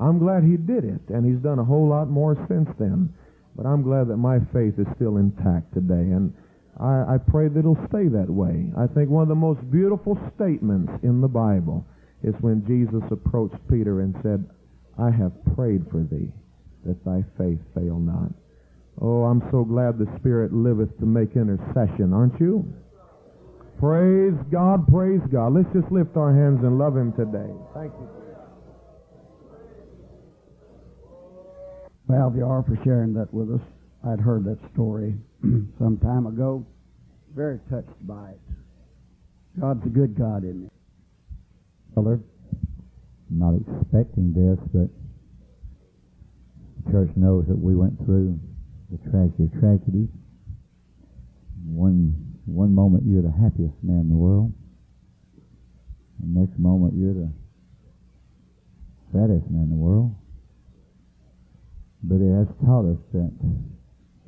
I'm glad he did it, and he's done a whole lot more since then. But I'm glad that my faith is still intact today, and I, I pray that it'll stay that way. I think one of the most beautiful statements in the Bible is when Jesus approached Peter and said, I have prayed for thee, that thy faith fail not. Oh, I'm so glad the Spirit liveth to make intercession, aren't you? Praise God, praise God. Let's just lift our hands and love Him today. Thank you. VR for sharing that with us. I'd heard that story some time ago. Very touched by it. God's a good God, isn't he? Miller, not expecting this, but the church knows that we went through the tragedy of. One one moment you're the happiest man in the world, The next moment, you're the saddest man in the world. But it has taught us that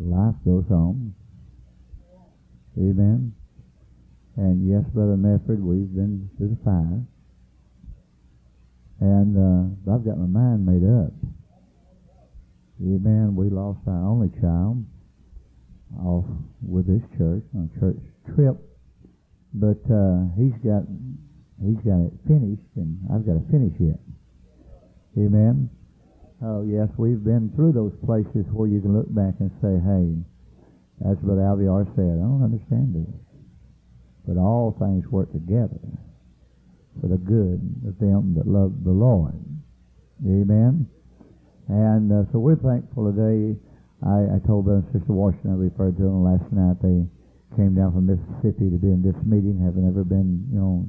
life goes on. Amen. And yes, Brother Mefford, we've been through the fire. And uh, I've got my mind made up. Amen. We lost our only child off with this church on a church trip, but uh, he's got he's got it finished, and I've got to finish it. Amen. Oh yes, we've been through those places where you can look back and say, "Hey, that's what Alviar said." I don't understand it, but all things work together for the good of them that love the Lord. Amen. And uh, so we're thankful today. I, I told Brother and Sister Washington, I referred to them last night. They came down from Mississippi to be in this meeting, having never been, you know,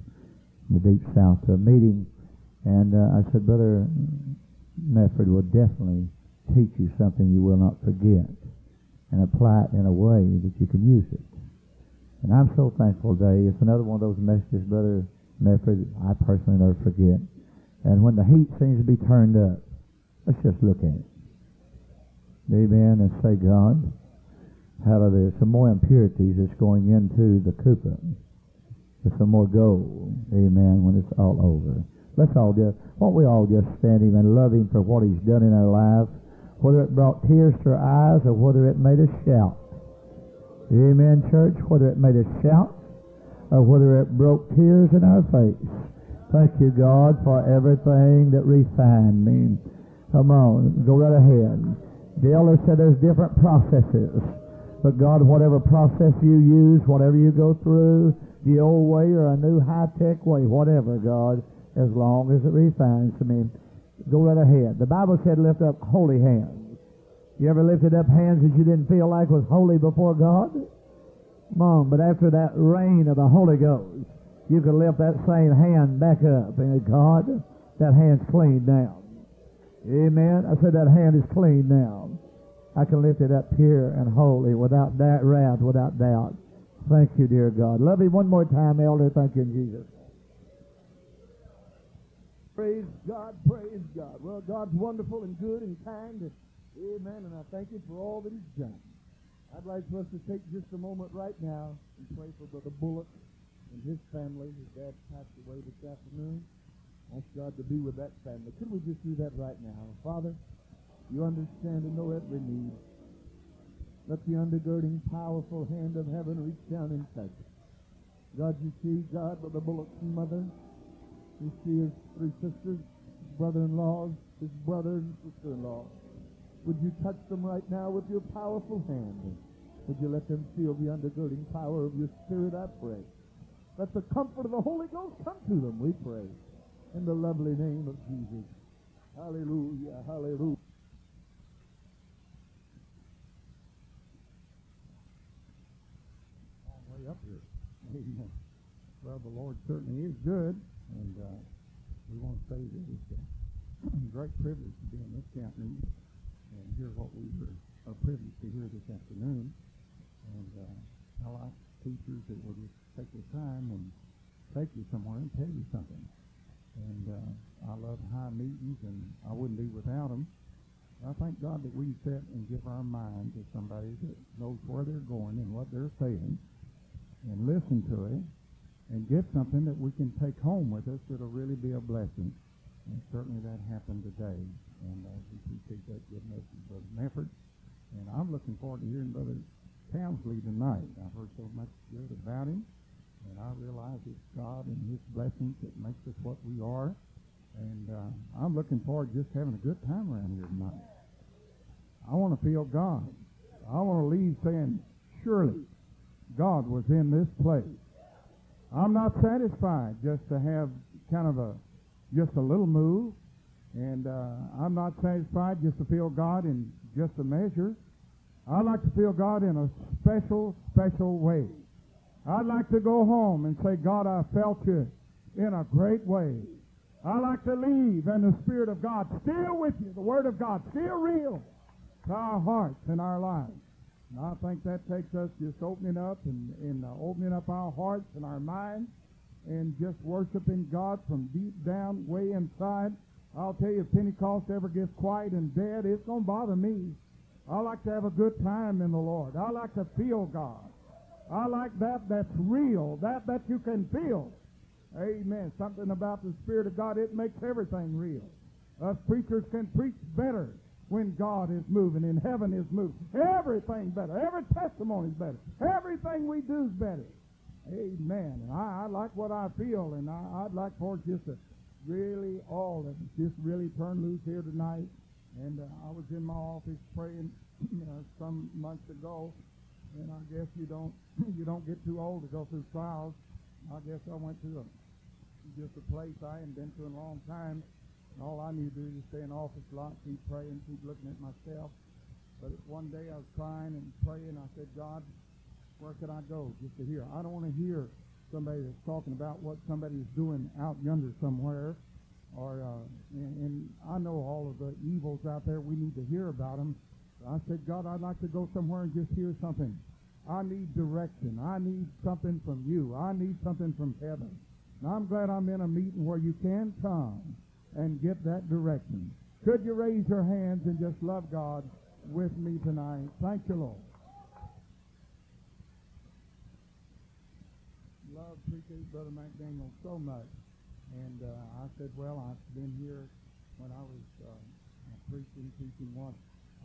in the deep south to a meeting. And uh, I said, Brother Mefford will definitely teach you something you will not forget and apply it in a way that you can use it. And I'm so thankful today. It's another one of those messages, Brother Mefford, I personally never forget. And when the heat seems to be turned up, let's just look at it. Amen. And say, God, hallelujah. Some more impurities that's going into the kupa. There's some more gold. Amen. When it's all over. Let's all just, won't we all just stand him and love him for what he's done in our lives? Whether it brought tears to our eyes or whether it made us shout. Amen, church. Whether it made us shout or whether it broke tears in our face. Thank you, God, for everything that refined me. Come on, go right ahead. The elder said there's different processes. But God, whatever process you use, whatever you go through, the old way or a new high-tech way, whatever, God, as long as it refines me, go right ahead. The Bible said lift up holy hands. You ever lifted up hands that you didn't feel like was holy before God? Mom, but after that rain of the Holy Ghost, you can lift that same hand back up. And God, that hand's clean now. Amen. I said that hand is clean now. I can lift it up pure and holy without that wrath, without doubt. Thank you, dear God. Love you one more time, Elder. Thank you, Jesus. Praise God, praise God. Well, God's wonderful and good and kind. Amen. And I thank Him for all that He's done. I'd like for us to take just a moment right now and pray for Brother Bullock and his family. His dad passed away this afternoon. Wants God to be with that family. Could we just do that right now? Father, you understand and know every need. Let the undergirding, powerful hand of heaven reach down and touch. God, you see, God, Brother Bullock's mother. You see his three sisters, his brother-in-laws, his brother and sister-in-law. Would you touch them right now with your powerful hand? Would you let them feel the undergirding power of your Spirit, I pray. Let the comfort of the Holy Ghost come to them, we pray. In the lovely name of Jesus. Hallelujah, hallelujah. Long way up here. Amen. Well, the Lord certainly is good, and uh, we want to say that it's a great privilege to be in this meeting and hear what we were are privileged to hear this afternoon. And uh, I like teachers that will just take their time and take you somewhere and tell you something. And uh, I love high meetings, and I wouldn't be without them. I thank God that we sit and give our mind to somebody that knows where they're going and what they're saying, and listen to it, and get something that we can take home with us that'll really be a blessing. And certainly that happened today. And uh, we appreciate that good message, Brother Mefford. And I'm looking forward to hearing Brother Townsley tonight. I've heard so much good about him. And I realize it's God and His blessings that makes us what we are. And uh, I'm looking forward to just having a good time around here tonight. I want to feel God. I want to leave saying, surely God was in this place. I'm not satisfied just to have kind of a just a little move, and uh, I'm not satisfied just to feel God in just a measure. I like to feel God in a special, special way. I'd like to go home and say, God, I felt you in a great way. I like to leave and the Spirit of God still with you, the Word of God still real to our hearts and our lives. And I think that takes us just opening up and, and uh, opening up our hearts and our minds and just worshiping God from deep down, way inside. I'll tell you, if Pentecost ever gets quiet and dead, it's going to bother me. I like to have a good time in the Lord. I like to feel God. I like that that's real, that that you can feel. Amen. Something about the Spirit of God, it makes everything real. Us preachers can preach better when God is moving and heaven is moving. Everything better. Every testimony is better. Everything we do is better. Amen. And I, I like what I feel, and I, I'd like for just to really all of just really turn loose here tonight. And uh, I was in my office praying uh, some months ago, and I guess you don't you don't get too old to go through trials. I guess I went to a, just a place I hadn't been to in a long time. And all I need to do is stay in the office a lot, keep praying, keep looking at myself. But one day I was crying and praying. I said, God, where can I go just to hear? I don't want to hear somebody that's talking about what somebody's doing out yonder somewhere. Or uh, and, and I know all of the evils out there. We need to hear about them. I said, God, I'd like to go somewhere and just hear something. I need direction. I need something from you. I need something from heaven. And I'm glad I'm in a meeting where you can come and get that direction. Could you raise your hands and just love God with me tonight? Thank you, Lord. Love, appreciate Brother McDaniel so much. And uh, I said, well, I've been here when I was uh, preaching, teaching once.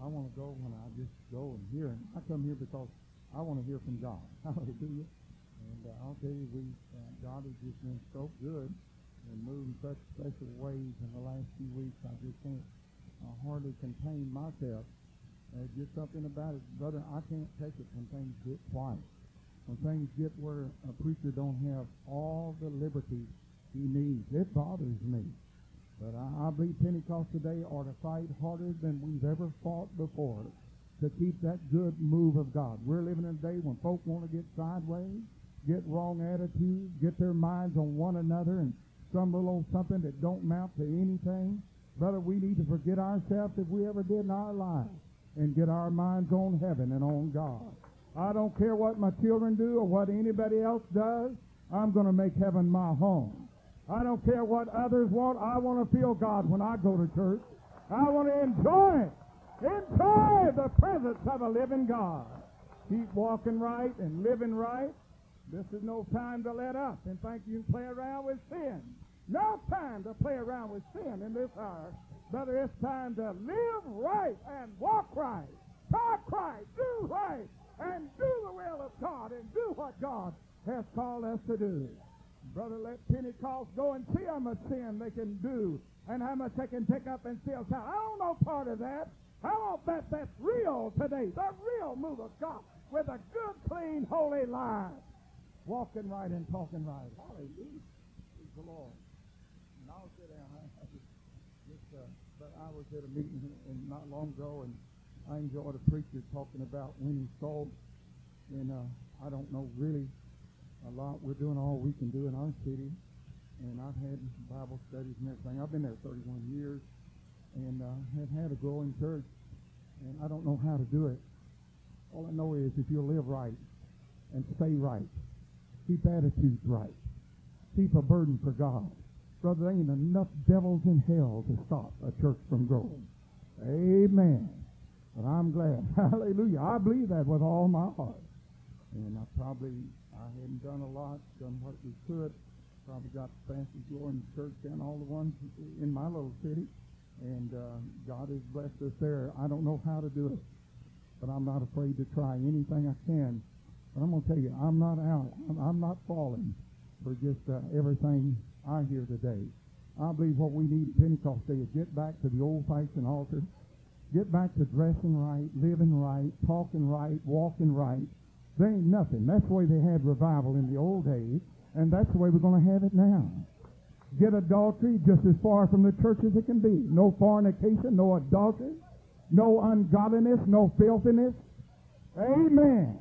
I want to go when I just go and hear. And I come here because I want to hear from God. Hallelujah. And uh, I'll tell you, we uh, God has just been so good and moved in such special ways in the last few weeks. I just can't uh, hardly contain myself. Uh, just something about it, brother. I can't take it when things get quiet. When things get where a preacher don't have all the liberty he needs, it bothers me. But I, I believe Pentecost today ought to fight harder than we've ever fought before to keep that good move of God. We're living in a day when folk want to get sideways, get wrong attitudes, get their minds on one another, and some little something that don't amount to anything. Brother, we need to forget ourselves if we ever did in our lives and get our minds on heaven and on God. I don't care what my children do or what anybody else does. I'm going to make heaven my home. I don't care what others want. I want to feel God when I go to church. I want to enjoy it. Enjoy the presence of a living God. Keep walking right and living right. This is no time to let up and think you can play around with sin. No time to play around with sin in this hour. Brother, it's time to live right and walk right. Talk right, do right, and do the will of God and do what God has called us to do. Brother, let Pentecost go and see how much sin they can do and how much they can pick up and count. I don't know part of that. I want that that's real today, the real move of God with a good, clean, holy life. Walking right and talking right. Hallelujah. Praise the Lord. And I'll sit down. I, I just, just, uh, but I was at a meeting and not long ago, and I enjoyed a preacher talking about winning souls. And uh, I don't know really a lot. We're doing all we can do in our city. And I've had Bible studies and everything. I've been there 31 years and uh, have had a growing church. And I don't know how to do it. All I know is if you live right and stay right, keep attitudes right, keep a burden for God. Brother, there ain't enough devils in hell to stop a church from growing. Amen. But I'm glad. Hallelujah. I believe that with all my heart. And I probably, I hadn't done a lot, done what we could. Probably got the fastest growing church and all the ones in my little city. And uh, God has blessed us there. I don't know how to do it, but I'm not afraid to try anything I can. But I'm going to tell you, I'm not out. I'm, I'm not falling for just uh, everything I hear today. I believe what we need at Pentecost Day is get back to the old-fashioned altar, get back to dressing right, living right, talking right, walking right. There ain't nothing. That's the way they had revival in the old days, and that's the way we're going to have it now. Get adultery just as far from the church as it can be. No fornication, no adultery, no ungodliness, no filthiness. Amen.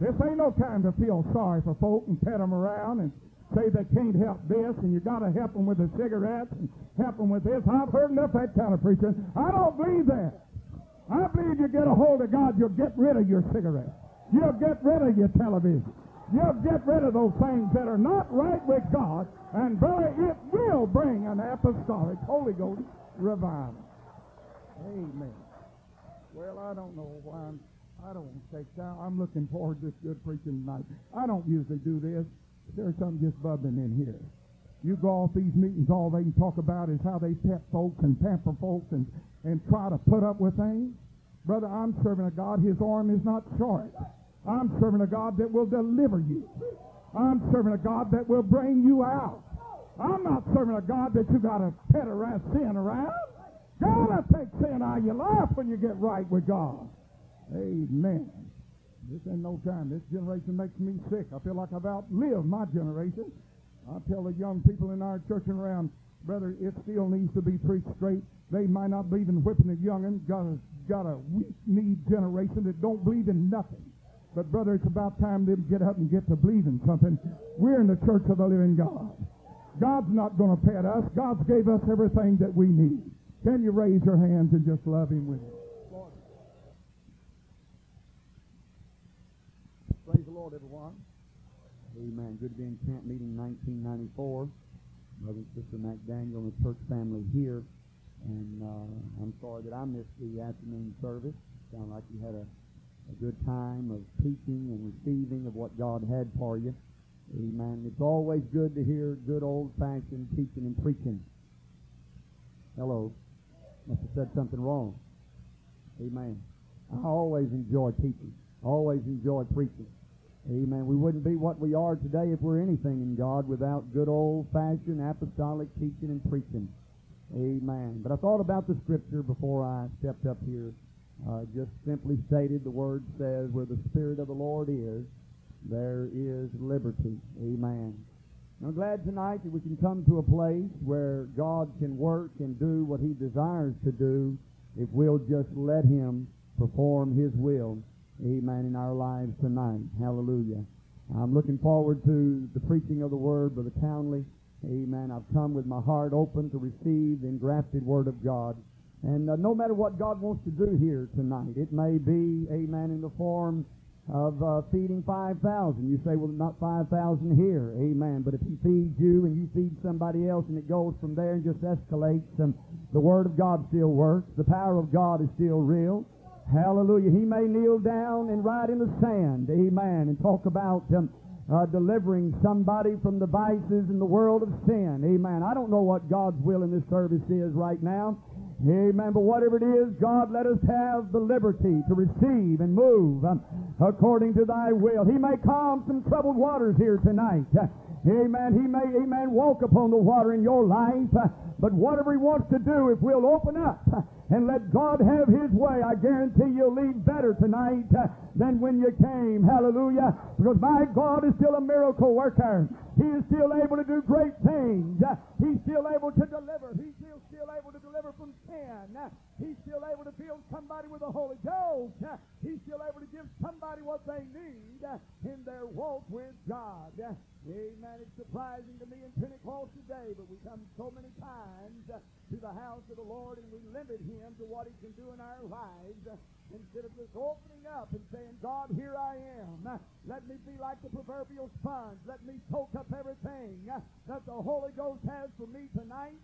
This ain't no time to feel sorry for folk and pat them around and say they can't help this and you got to help them with the cigarettes and help them with this. I've heard enough that kind of preaching. I don't believe that. I believe you get a hold of God, you'll get rid of your cigarettes. You'll get rid of your television. You'll get rid of those things that are not right with God, and brother, it will bring an apostolic Holy Ghost revival. Amen. Well, I don't know why I'm, I don't want to take time. I'm looking forward to this good preaching tonight. I don't usually do this. There's something just bubbling in here. You go off these meetings, all they can talk about is how they pet folks and pamper folks and, and try to put up with things. Brother, I'm serving a God, his arm is not short. I'm serving a God that will deliver you. I'm serving a God that will bring you out. I'm not serving a God that you got to pet around, sin around. God will take sin out of your life when you get right with God. Amen. This ain't no time. This generation makes me sick. I feel like I've outlived my generation. I tell the young people in our church and around, brother, it still needs to be preached straight. They might not believe in whipping a youngin. Got a got a weak-kneed generation that don't believe in nothing. But brother, it's about time them get up and get to believing something. We're in the church of the living God. God's not going to pet us. God's gave us everything that we need. Can you raise your hands and just love Him with me? Praise the Lord, everyone. Amen. Good to be in camp meeting 1994. Brother and Sister McDaniel and the church family here. And uh, I'm sorry that I missed the afternoon service. Sound like you had a, a good time of teaching and receiving of what God had for you. Amen. It's always good to hear good old-fashioned teaching and preaching. Hello. Must have said something wrong. Amen. I always enjoy teaching. Always enjoy preaching. Amen. We wouldn't be what we are today if we're anything in God without good old-fashioned apostolic teaching and preaching. Amen. But I thought about the scripture before I stepped up here. Uh, just simply stated, the word says, where the Spirit of the Lord is, there is liberty. Amen. I'm glad tonight that we can come to a place where God can work and do what He desires to do if we'll just let Him perform His will. Amen. In our lives tonight. Hallelujah. I'm looking forward to the preaching of the Word, Brother Townley. Amen. I've come with my heart open to receive the engrafted Word of God. And uh, no matter what God wants to do here tonight, it may be, amen, in the form of uh, feeding 5,000. You say, well, not 5,000 here. Amen. But if he feeds you and you feed somebody else and it goes from there and just escalates, and the Word of God still works. The power of God is still real. Hallelujah. He may kneel down and write in the sand. Amen. And talk about um, uh, delivering somebody from the vices in the world of sin. Amen. I don't know what God's will in this service is right now. Amen. But whatever it is, God, let us have the liberty to receive and move um, according to thy will. He may calm some troubled waters here tonight. Amen. He may, amen, walk upon the water in your life. Uh, but whatever he wants to do, if we'll open up uh, and let God have his way, I guarantee you'll leave better tonight uh, than when you came. Hallelujah. Because my God is still a miracle worker. He is still able to do great things. He's still able to deliver. He's still, still able to deliver from sin. He's still able to fill somebody with the Holy Ghost. He's still able to give somebody what they need in their walk with God. Amen. It's surprising to me in Pentecost today, but we come so many times to the house of the Lord and we limit Him to what He can do in our lives instead of just opening up and saying, God, here I am. Let me be like the proverbial sponge. Let me soak up everything that the Holy Ghost has for me tonight.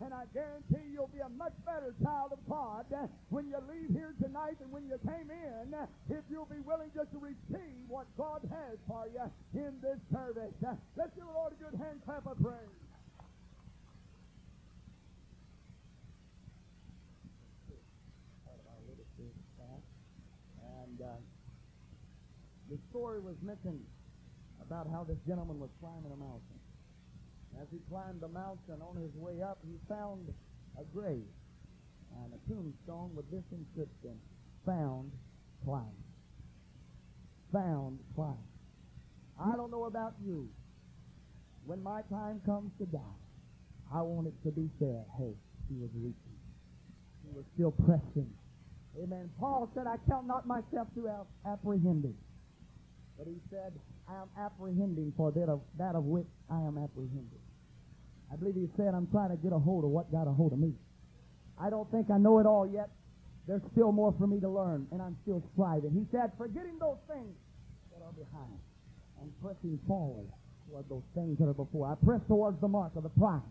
And I guarantee you'll be a much better child of God when you leave here tonight than when you came in uh, if you'll be willing just to receive what God has for you in this service. Uh, Let's give the Lord a good hand clap of praise. And uh, the story was mentioned about how this gentleman was climbing a mountain. As he climbed the mountain on his way up, he found a grave and a tombstone with this inscription, found Klein. Found Klein. I don't know about you. When my time comes to die, I want it to be said, hey, he was reaching. He was still pressing. Amen. Paul said, I count not myself to have apprehended. But he said, I am apprehending for that of, that of which I am apprehended. I believe he said, I'm trying to get a hold of what got a hold of me. I don't think I know it all yet. There's still more for me to learn, and I'm still striving. He said, forgetting those things that are behind and pressing forward toward those things that are before. I press towards the mark of the prize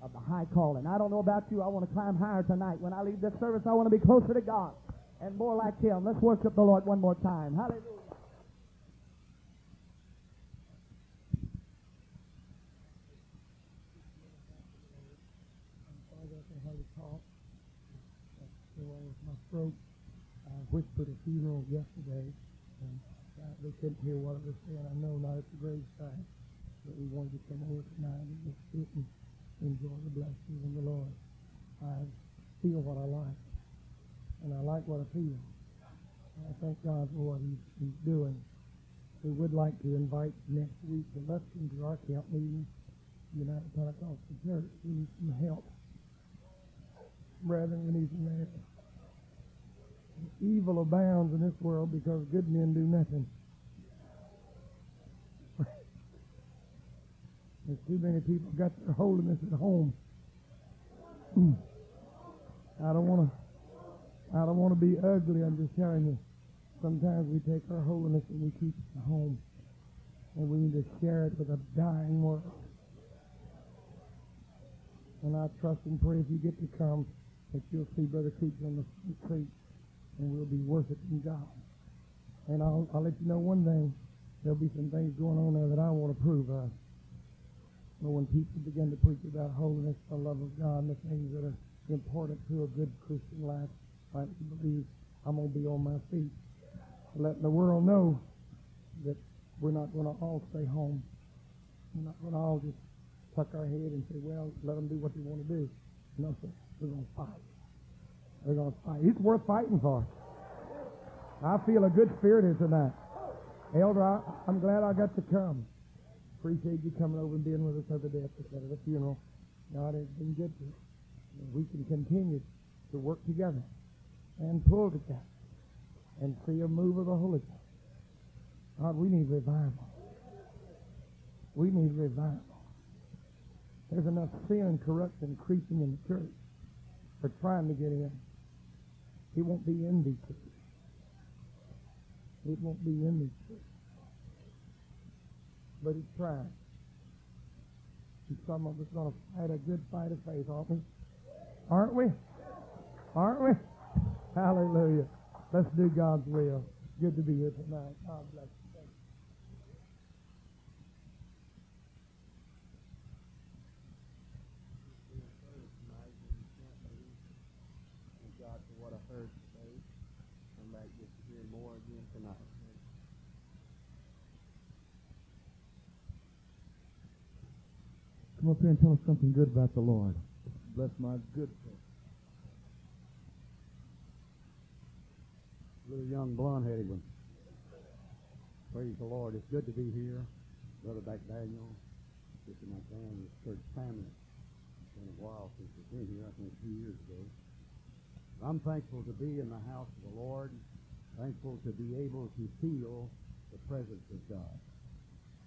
of the high calling. I don't know about you. I want to climb higher tonight. When I leave this service, I want to be closer to God and more like Him. Let's worship the Lord one more time. Hallelujah. sorry that I had to talk. That's the way throat. I whispered a funeral yesterday, and uh, they couldn't hear what I was saying. I know not at the graveside, but we wanted to come over tonight and just sit and enjoy the blessings of the Lord. I feel what I like, and I like what I feel. I thank God for what he's, he's doing. We would like to invite next week the Lufkin to our camp meeting, United Pentecostal Church. We need some help brethren, we need some help. Evil abounds in this world because good men do nothing. There's too many people got their holiness at home. Mm. I don't want to. I don't want to be ugly. I'm just telling you. Sometimes we take our holiness and we keep it at home, and we need to share it with a dying world. And I trust and pray if you get to come that you'll see Brother Creech on the street, and we'll be worshiping God. And I'll, I'll let you know one thing. There'll be some things going on there that I want to prove of. But when people begin to preach about holiness, the love of God, and the things that are important to a good Christian life, I believe I'm going to be on my feet. Letting the world know that we're not going to all stay home. We're not going to all just tuck our head and say, well, let them do what they want to do. No, sir. We're going to fight. We're going to fight. It's worth fighting for. I feel a good spirit here tonight. Elder, I, I'm glad I got to come. Appreciate you coming over and being with us at the death at the funeral. God has been good to. We can continue to work together and pull together and see a move of the Holy Ghost. God, we need revival. We need revival. There's enough sin and corruption creeping in the church for trying to get in. It won't be in these churches. It won't be in these churches. But he's trying. And some of us going to fight a good fight of faith, aren't we? Aren't we? Aren't we? Hallelujah. Let's do God's will. Good to be here tonight. God bless you. God for what I heard today. Come back just to hear more again tonight. Come up here and tell us something good about the Lord. Bless my good friend. Little young blonde-headed one. Praise the Lord. It's good to be here. Brother McDaniel, Sister McDaniel's church family. It's been a while since we've been here, I think a few years ago. I'm thankful to be in the house of the Lord, thankful to be able to feel the presence of God.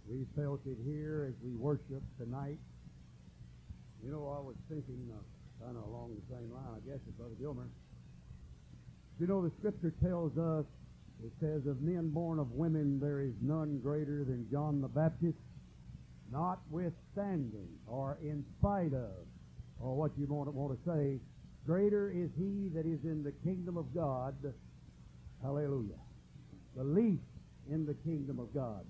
We felt it here as we worship tonight. You know, I was thinking uh, kind of along the same line, I guess, as Brother Gilmer. You know, the Scripture tells us, it says, of men born of women there is none greater than John the Baptist, notwithstanding, or in spite of, or what you want want to say, greater is he that is in the kingdom of God. Hallelujah. The least in the kingdom of God.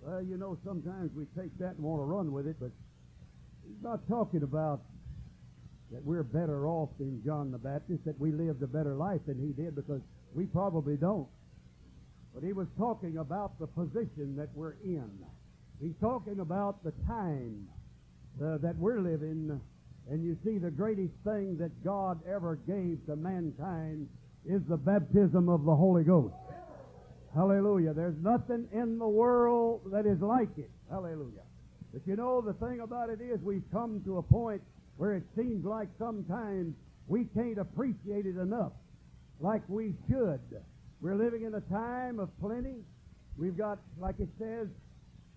Well, you know, sometimes we take that and want to run with it, but he's not talking about that we're better off than John the Baptist, that we lived a better life than he did, because we probably don't. But he was talking about the position that we're in. He's talking about the time uh, that we're living. And you see, the greatest thing that God ever gave to mankind is the baptism of the Holy Ghost. Hallelujah. There's nothing in the world that is like it. Hallelujah. But you know, the thing about it is we've come to a point where it seems like sometimes we can't appreciate it enough like we should. We're living in a time of plenty. We've got, like it says,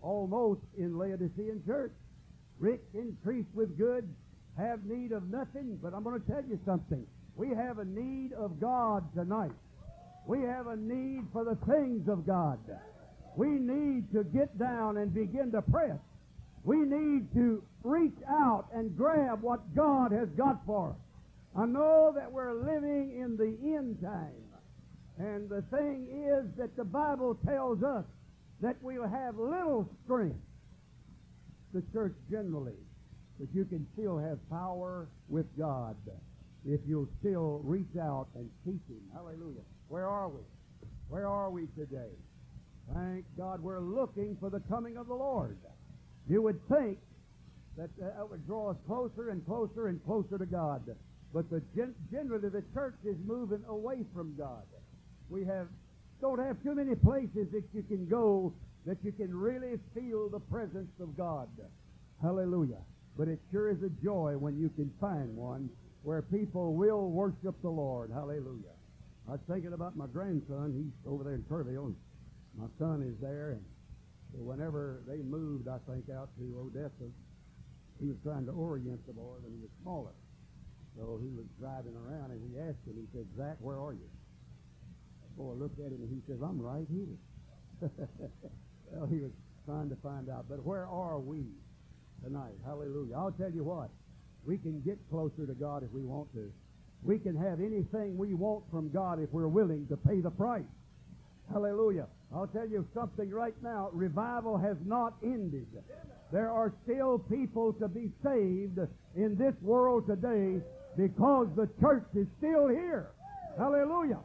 almost in Laodicean church, rich, increased with goods, have need of nothing. But I'm going to tell you something. We have a need of God tonight. We have a need for the things of God. We need to get down and begin to press. We need to reach out and grab what God has got for us. I know that we're living in the end time. And the thing is that the Bible tells us that we'll have little strength, the church generally, but you can still have power with God if you'll still reach out and seek Him. Hallelujah. Where are we? Where are we today? Thank God we're looking for the coming of the Lord. You would think that uh, that would draw us closer and closer and closer to God. But the gen- generally the church is moving away from God. We have don't have too many places that you can go that you can really feel the presence of God. Hallelujah. But it sure is a joy when you can find one where people will worship the Lord. Hallelujah. I was thinking about my grandson. He's over there in Kerrville. My son is there. And whenever they moved, I think, out to Odessa, he was trying to orient the boy when he was smaller. So he was driving around and he asked him, he said, Zach, where are you? The boy looked at him and he says, I'm right here. well, he was trying to find out. But where are we tonight? Hallelujah. I'll tell you what, we can get closer to God if we want to. We can have anything we want from God if we're willing to pay the price. Hallelujah. I'll tell you something right now. Revival has not ended. There are still people to be saved in this world today because the church is still here. Hallelujah.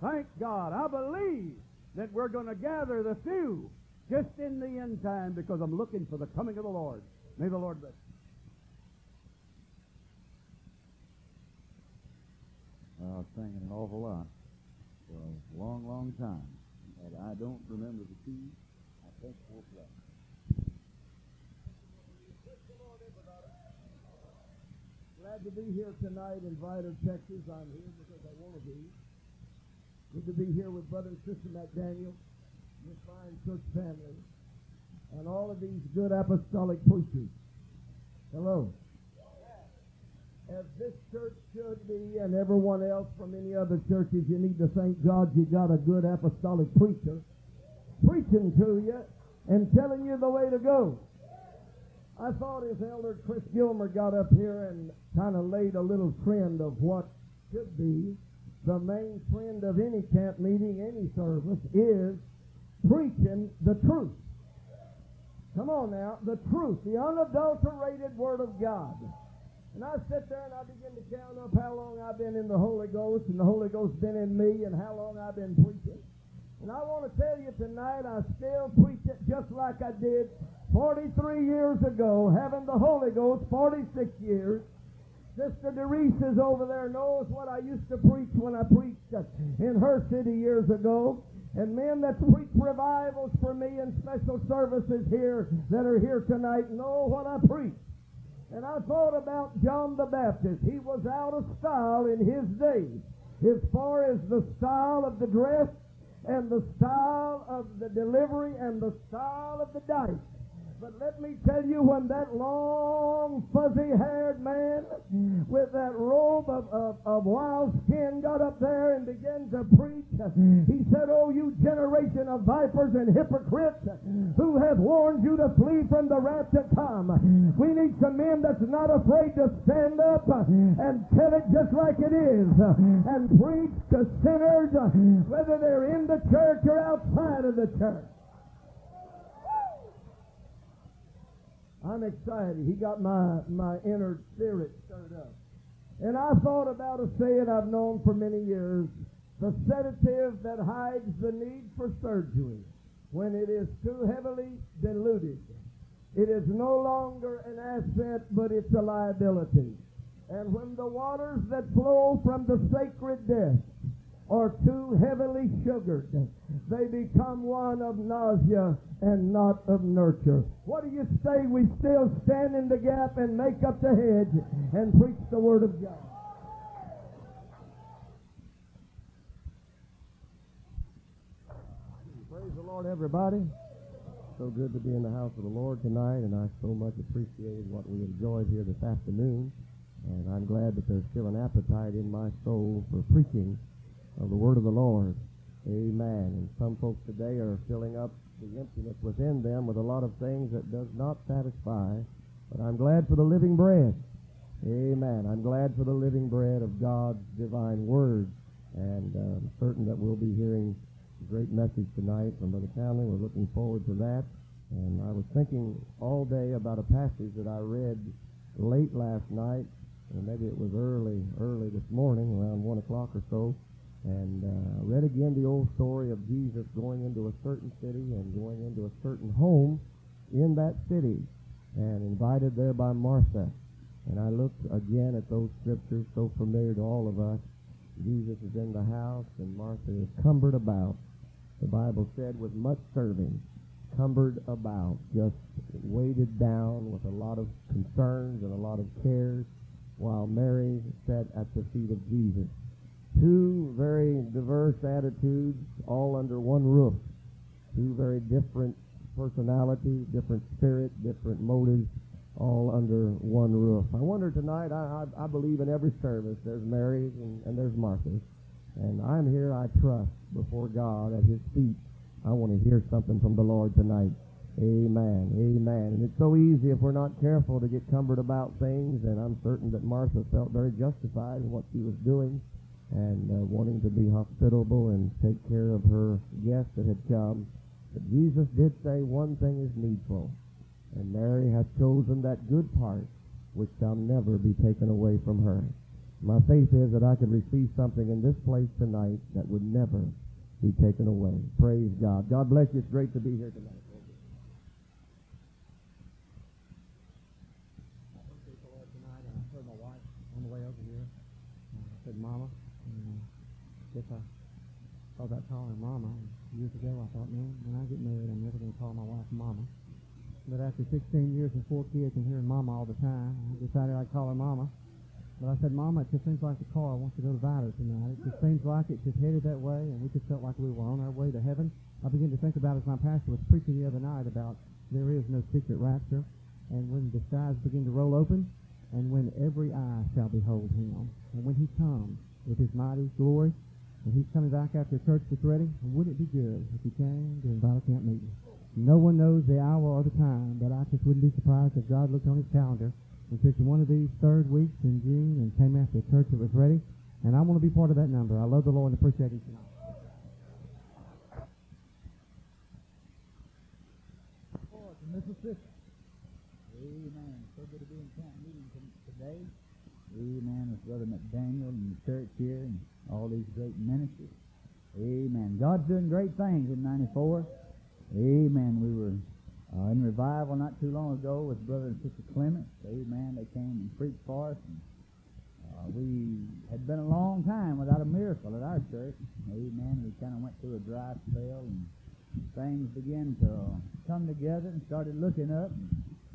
Thank God. I believe that we're going to gather the few just in the end time because I'm looking for the coming of the Lord. May the Lord bless. you. I was singing an awful lot for a long, long time. I don't remember the key. I think four flat. Glad to be here tonight in Texas. I'm here because I want to be. Good to be here with Brother and Sister McDaniel, this fine church family, and all of these good apostolic preachers. Hello. As this church should be, and everyone else from any other churches, you need to thank God you got a good apostolic preacher preaching to you and telling you the way to go. I thought if Elder Chris Gilmer got up here and kind of laid a little trend of what should be the main trend of any camp meeting, any service, is preaching the truth. Come on now, the truth, the unadulterated Word of God. And I sit there and I begin to count up how long I've been in the Holy Ghost and the Holy Ghost been in me and how long I've been preaching. And I want to tell you tonight, I still preach it just like I did 43 years ago, having the Holy Ghost 46 years. Sister Derice is over there knows what I used to preach when I preached in her city years ago. And men that preach revivals for me and special services here that are here tonight know what I preach. And I thought about John the Baptist. He was out of style in his day as far as the style of the dress and the style of the delivery and the style of the dice. But let me tell you, when that long, fuzzy-haired man with that robe of, of, of wild skin got up there and began to preach, he said, Oh, you generation of vipers and hypocrites who have warned you to flee from the wrath to come. We need some men that's not afraid to stand up and tell it just like it is and preach to sinners, whether they're in the church or outside of the church. I'm excited. He got my, my inner spirit stirred up. And I thought about a saying I've known for many years the sedative that hides the need for surgery when it is too heavily diluted. It is no longer an asset, but it's a liability. And when the waters that flow from the sacred death are too heavily sugared, they become one of nausea and not of nurture. What do you say we still stand in the gap and make up the hedge and preach the Word of God? Praise the Lord, everybody. So good to be in the house of the Lord tonight, and I so much appreciated what we enjoyed here this afternoon. And I'm glad that there's still an appetite in my soul for preaching of the Word of the Lord. Amen. And some folks today are filling up the emptiness within them with a lot of things that does not satisfy. But I'm glad for the living bread. Amen. I'm glad for the living bread of God's divine word. And uh, I'm certain that we'll be hearing a great message tonight from Brother Townley. We're looking forward to that. And I was thinking all day about a passage that I read late last night, or maybe it was early, early this morning, around one o'clock or so. And uh, read again the old story of Jesus going into a certain city and going into a certain home in that city, and invited there by Martha. And I looked again at those scriptures, so familiar to all of us. Jesus is in the house, and Martha is cumbered about. The Bible said, with much serving, cumbered about, just weighted down with a lot of concerns and a lot of cares, while Mary sat at the feet of Jesus. Two very diverse attitudes, all under one roof. Two very different personalities, different spirit, different motives, all under one roof. I wonder tonight, I, I, I believe in every service there's Marys and, and there's Marthas. And I'm here, I trust, before God at his feet. I want to hear something from the Lord tonight. Amen. Amen. And it's so easy if we're not careful to get cumbered about things, and I'm certain that Martha felt very justified in what she was doing and uh, wanting to be hospitable and take care of her guests that had come. But Jesus did say one thing is needful, and Mary hath chosen that good part which shall never be taken away from her. My faith is that I could receive something in this place tonight that would never be taken away. Praise God. God bless you. It's great to be here tonight. Mama. And I thought about calling her Mama. Years ago, I thought, man, when I get married, I'm never going to call my wife Mama. But after 16 years and four kids and hearing Mama all the time, I decided I'd call her Mama. But I said, Mama, it just seems like the car wants to go to Vidor tonight. It just seems like it just headed that way, and we just felt like we were on our way to heaven. I began to think about as my pastor was preaching the other night about there is no secret rapture, and when the skies begin to roll open, and when every eye shall behold him, and when he comes with his mighty glory, and he's coming back after church gets ready, wouldn't it be good if he came during Bible camp meeting? No one knows the hour or the time, but I just wouldn't be surprised if God looked on his calendar and picked one of these third weeks in June and came after church that was ready. And I want to be part of that number. I love the Lord and appreciate him tonight. Mississippi. Amen. So good to be in camp meeting today. Amen. With Brother McDaniel and the church here and all these great ministries. Amen. God's doing great things in 94. Amen. We were uh, in revival not too long ago with Brother and Sister Clement. Amen. They came and preached for us. And, uh, we had been a long time without a miracle at our church. Amen. We kind of went through a dry spell and things began to come together and started looking up.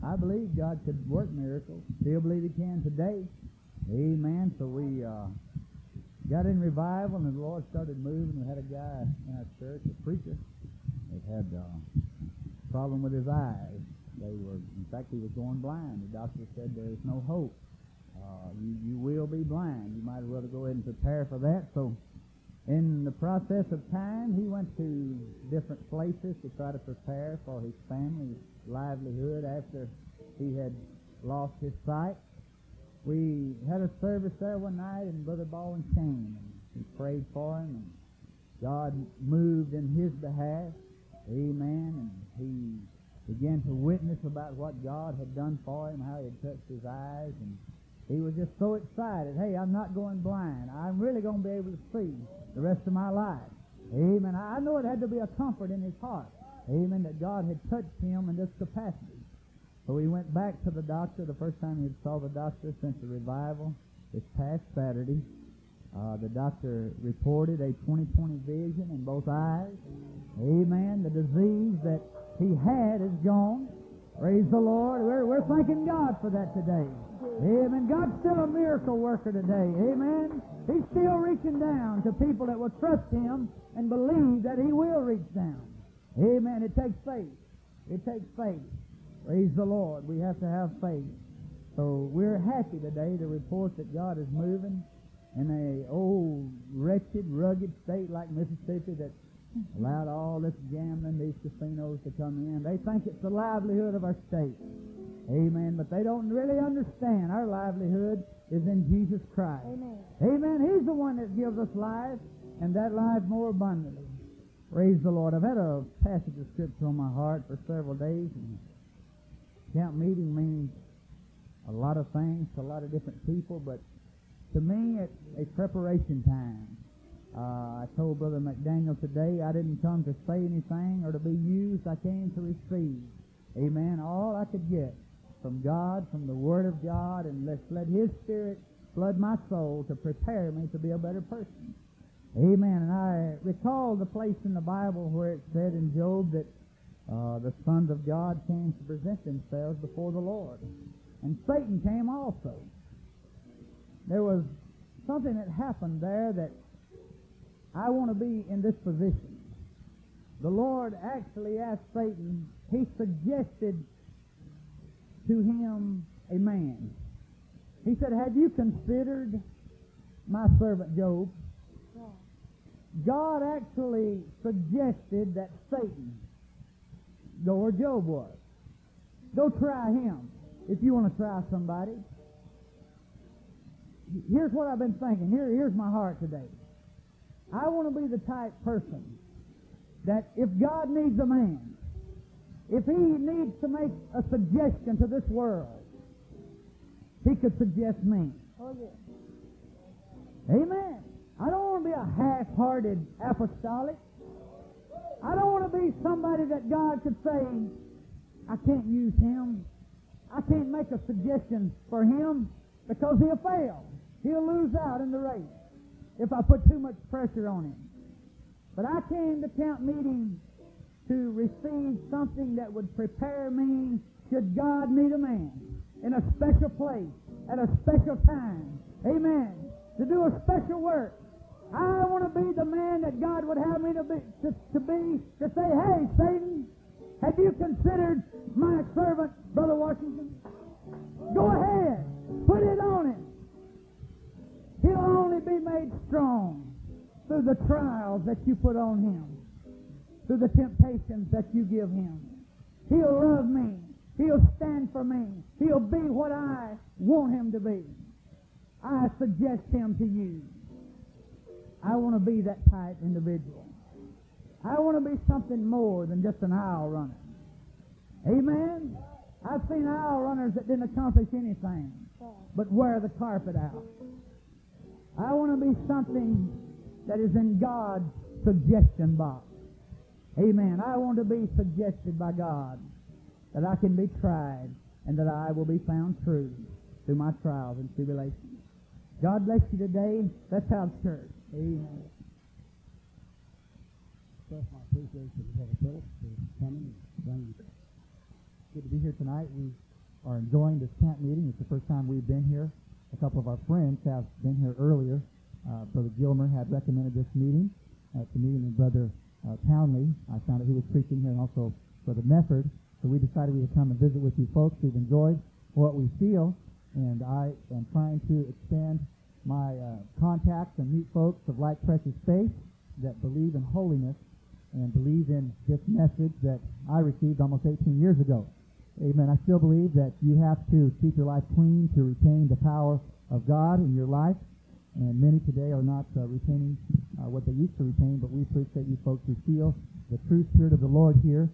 I believe God could work miracles. Still believe He can today. Amen. So we uh, got in revival and the Lord started moving. We had a guy in our church, a preacher, that had uh, a problem with his eyes. They were, in fact, he was going blind. The doctor said there is no hope. Uh, you, you will be blind. You might as well go ahead and prepare for that. So in the process of time, he went to different places to try to prepare for his family's livelihood after he had lost his sight. We had a service there one night, and Brother Baldwin came, and we prayed for him, and God moved in his behalf. Amen. And he began to witness about what God had done for him, how he had touched his eyes, and he was just so excited. Hey, I'm not going blind. I'm really going to be able to see the rest of my life. Amen. I know it had to be a comfort in his heart. Amen. That God had touched him in this capacity. So he went back to the doctor the first time he saw the doctor since the revival this past Saturday. Uh, the doctor reported a 20/20 vision in both eyes. Amen. The disease that he had is gone. Praise the Lord. We're, we're thanking God for that today. Amen. God's still a miracle worker today. Amen. He's still reaching down to people that will trust Him and believe that He will reach down. Amen. It takes faith. It takes faith. Praise the Lord. We have to have faith. So we're happy today to report that God is moving in a old, wretched, rugged state like Mississippi that allowed all this gambling, these casinos to come in. They think it's the livelihood of our state. Amen. But they don't really understand our livelihood is in Jesus Christ. Amen. Amen. He's the one that gives us life, and that life more abundantly. Praise the Lord. I've had a passage of scripture on my heart for several days. And camp meeting means a lot of things to a lot of different people, but to me, it's a preparation time. Uh, I told Brother McDaniel today I didn't come to say anything or to be used. I came to receive. Amen. All I could get from God, from the Word of God, and let's let His Spirit flood my soul to prepare me to be a better person. Amen. And I recall the place in the Bible where it said in Job that uh, the sons of God came to present themselves before the Lord. And Satan came also. There was something that happened there that I want to be in this position. The Lord actually asked Satan, he suggested to him a man. He said, Have you considered my servant Job? God actually suggested that Satan go where Job was. Go try him if you want to try somebody. Here's what I've been thinking. Here, here's my heart today. I want to be the type person that if God needs a man, if he needs to make a suggestion to this world, he could suggest me. Oh, yes. Amen. I don't want to be a half-hearted apostolic. I don't want to be somebody that God could say, I can't use him. I can't make a suggestion for him because he'll fail. He'll lose out in the race if I put too much pressure on him. But I came to camp meeting to receive something that would prepare me should God need a man in a special place at a special time. Amen. To do a special work. I want to be the man that God would have me to be, to, to be, to say, hey, Satan, have you considered my servant, Brother Washington? Go ahead. Put it on him. He'll only be made strong through the trials that you put on him, through the temptations that you give him. He'll love me. He'll stand for me. He'll be what I want him to be. I suggest him to you. I want to be that type individual. I want to be something more than just an aisle runner. Amen? I've seen aisle runners that didn't accomplish anything but wear the carpet out. I want to be something that is in God's suggestion box. Amen. I want to be suggested by God that I can be tried and that I will be found true through my trials and tribulations. God bless you today. Let's have church. Amen. Express my appreciation to Brother Phillips for coming and bringing. Good to be here tonight. We are enjoying this camp meeting. It's the first time we've been here. A couple of our friends have been here earlier. Uh, Brother Gilmer had recommended this meeting uh, to me and Brother uh, Townley. I found out he was preaching here and also Brother Mefford. So we decided we would come and visit with you folks. We've enjoyed what we feel, and I am trying to expand my uh, contacts and meet folks of like precious faith that believe in holiness and believe in this message that I received almost 18 years ago. Amen. I still believe that you have to keep your life clean to retain the power of God in your life. And many today are not uh, retaining uh, what they used to retain, but we appreciate you folks who feel the true spirit of the Lord here.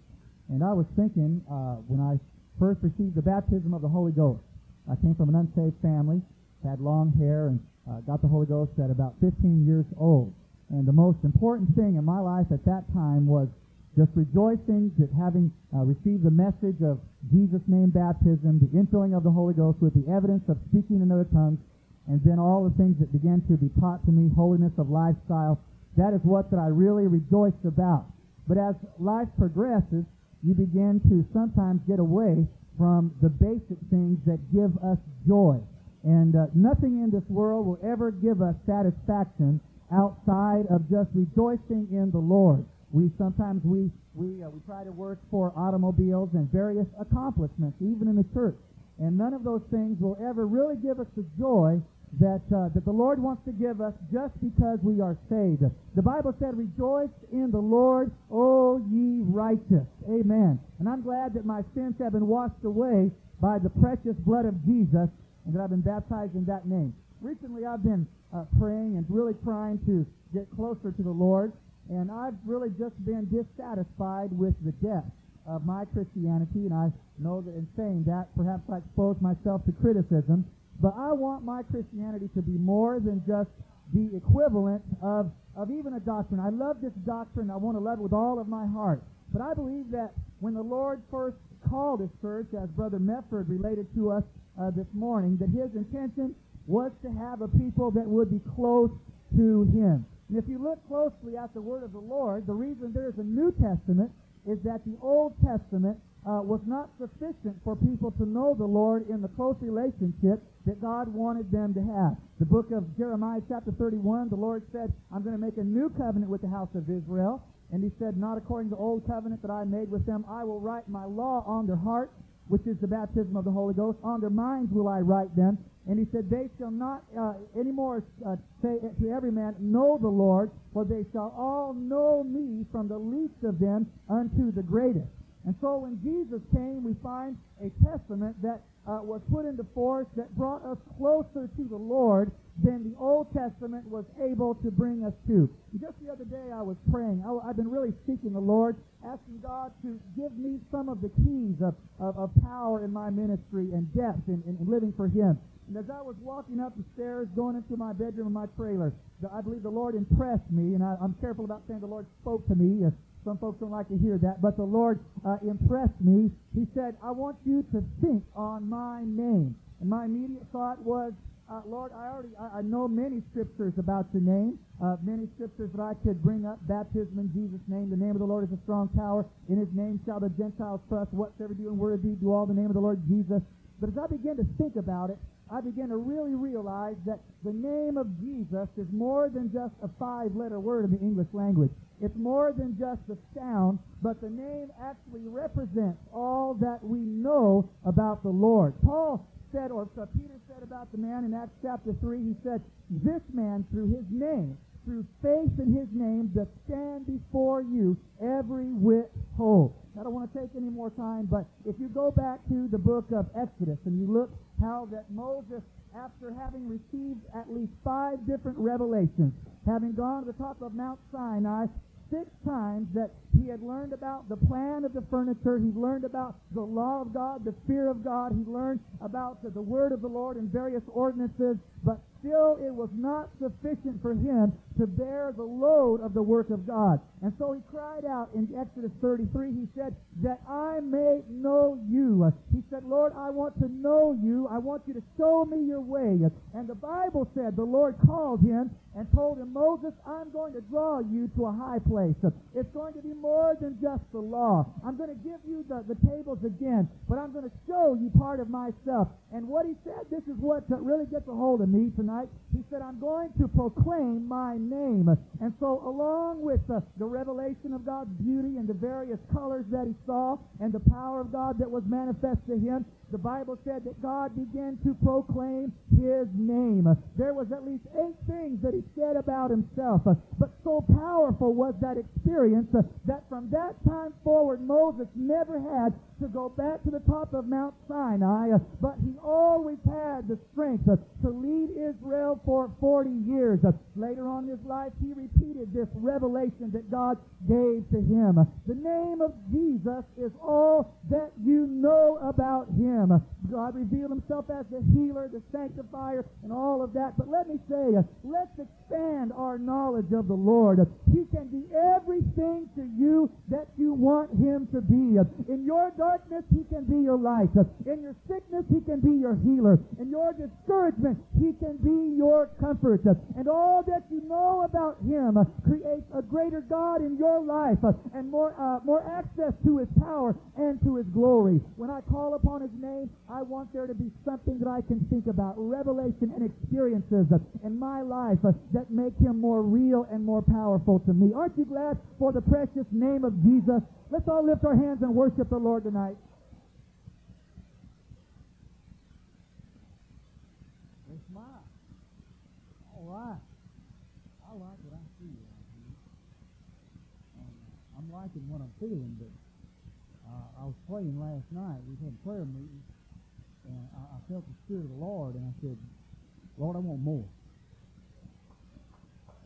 And I was thinking uh, when I first received the baptism of the Holy Ghost, I came from an unsaved family, had long hair, and uh, got the Holy Ghost at about 15 years old. And the most important thing in my life at that time was just rejoicing that having uh, received the message of Jesus' name baptism, the infilling of the Holy Ghost with the evidence of speaking in other tongues, and then all the things that began to be taught to me, holiness of lifestyle. That is what that I really rejoiced about. But as life progresses, you begin to sometimes get away from the basic things that give us joy. And uh, nothing in this world will ever give us satisfaction outside of just rejoicing in the Lord. We sometimes we we uh, we try to work for automobiles and various accomplishments, even in the church, and none of those things will ever really give us the joy that, uh, that the Lord wants to give us just because we are saved. The Bible said, Rejoice in the Lord, O ye righteous. Amen. And I'm glad that my sins have been washed away by the precious blood of Jesus and that I've been baptized in that name. Recently, I've been uh, praying and really trying to get closer to the Lord, and I've really just been dissatisfied with the depth of my Christianity, and I know that in saying that, perhaps I expose myself to criticism, but I want my Christianity to be more than just the equivalent of, of even a doctrine. I love this doctrine. I want to love it with all of my heart. But I believe that when the Lord first called his church, as Brother Mefford related to us uh, this morning, that his intention was to have a people that would be close to him. And if you look closely at the word of the Lord, the reason there is a New Testament is that the Old Testament uh, was not sufficient for people to know the Lord in the close relationship that God wanted them to have. The book of Jeremiah, chapter 31, the Lord said, I'm going to make a new covenant with the house of Israel. And he said, Not according to the old covenant that I made with them. I will write my law on their heart, which is the baptism of the Holy Ghost. On their minds will I write them. And he said, They shall not uh, anymore uh, say to every man, Know the Lord, for they shall all know me from the least of them unto the greatest. And so when Jesus came, we find a testament that uh, was put into force that brought us closer to the Lord than the Old Testament was able to bring us to. Just the other day, I was praying. I, have been really seeking the Lord, asking God to give me some of the keys of, of, of power in my ministry and depth in living for Him. And as I was walking up the stairs, going into my bedroom in my trailer, I believe the Lord impressed me, and I, am careful about saying the Lord spoke to me. Some folks don't like to hear that, but the Lord uh, impressed me. He said, I want you to think on my name. And my immediate thought was, uh, Lord, I already I, I, know many scriptures about your name, uh, many scriptures that I could bring up. Baptism in Jesus' name. The name of the Lord is a strong tower. In his name shall the Gentiles trust. Whatsoever do in word or deed, do all the name of the Lord Jesus. But as I began to think about it, I began to really realize that the name of Jesus is more than just a five-letter word in the English language. It's more than just a sound, but the name actually represents all that we know about the Lord. Paul said, or Peter said about the man in Acts chapter 3, he said, This man, through his name, through faith in his name, doth stand before you every whit whole. I don't want to take any more time, but if you go back to the book of Exodus and you look how that Moses, after having received at least five different revelations, having gone to the top of Mount Sinai, six times that he had learned about the plan of the furniture. He learned about the law of God, the fear of God. He learned about the, the word of the Lord and various ordinances. But still, it was not sufficient for him to bear the load of the work of God. And so he cried out in Exodus 33, he said, that I may know you. He said, Lord, I want to know you. I want you to show me your way. And the Bible said the Lord called him and told him, Moses, I'm going to draw you to a high place. It's going to be more than just the law. I'm going to give you the, the tables again, but I'm going to show you part of myself. And what he said, this is what really gets a hold of me tonight. He said, I'm going to proclaim my name. And so along with the, the revelation of God's beauty and the various colors that he saw and the power of God that was manifest to him, the Bible said that God began to proclaim his name. There was at least eight things that he said about himself. But so powerful was that experience that from that time forward, Moses never had to go back to the top of Mount Sinai, but he always had the strength to lead Israel for 40 years. Later on in his life, he repeated this revelation that God gave to him. The name of Jesus is all that you know about him. God revealed himself as the healer, the sanctifier, and all of that. But let me say, uh, let's expand our knowledge of the Lord. He can be everything to you that you want him to be. In your darkness, he can be your light. In your sickness, he can be your healer. In your discouragement, he can be your comfort. And all that you know about him uh, creates a greater God in your life uh, and more, uh, more access to his power and to his glory. When I call upon his name, I want there to be something that I can think about, revelation and experiences in my life that make him more real and more powerful to me. Aren't you glad for the precious name of Jesus? Let's all lift our hands and worship the Lord tonight. All right. I like what I see. Um, I'm liking what I'm feeling, but was praying last night. We had a prayer meeting, and I, I felt the Spirit of the Lord, and I said, Lord, I want more.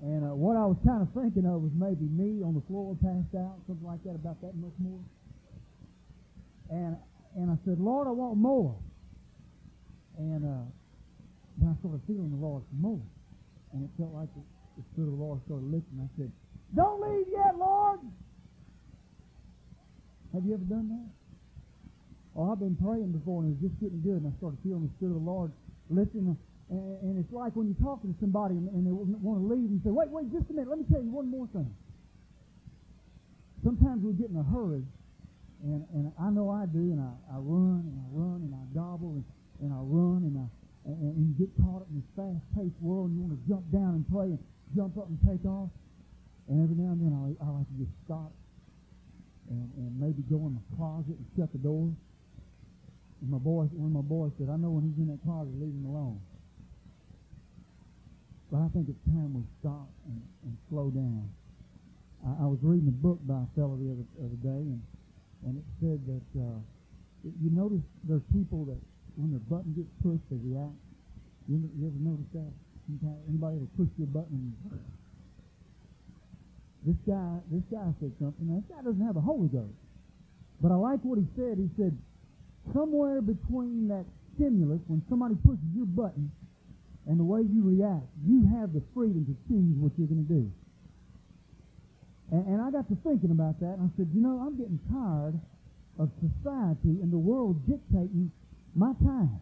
And uh, what I was kind of thinking of was maybe me on the floor passed out, something like that, about that much more. And and I said, Lord, I want more. And uh, I started feeling the Lord for more. And it felt like the, the Spirit of the Lord started lifting. I said, Don't leave yet, Lord. Have you ever done that? Oh, I've been praying before and it was just getting good, and I started feeling the Spirit of the Lord lifting. And, and it's like when you're talking to somebody and, and they want to leave and say, wait, wait, just a minute, let me tell you one more thing. Sometimes we get in a hurry, and, and I know I do, and I, I run and I run and I gobble and, and I run and I and, and you get caught up in this fast-paced world and you want to jump down and pray and jump up and take off. And every now and then I, I like to just stop and, and maybe go in my closet and shut the door. And my boy, one of my boys said, I know when he's in that closet, leave him alone. But I think it's time we stop and, and slow down. I, I was reading a book by a fellow the other, other day, and, and it said that uh, you notice there's people that when their button gets pushed, they react. You, ever- you ever notice that? Anybody will push your button. And this guy, this guy said something. Now, this guy doesn't have the Holy Ghost, but I like what he said. He said somewhere between that stimulus, when somebody pushes your button, and the way you react, you have the freedom to choose what you're going to do. And, and I got to thinking about that, and I said, you know, I'm getting tired of society and the world dictating my time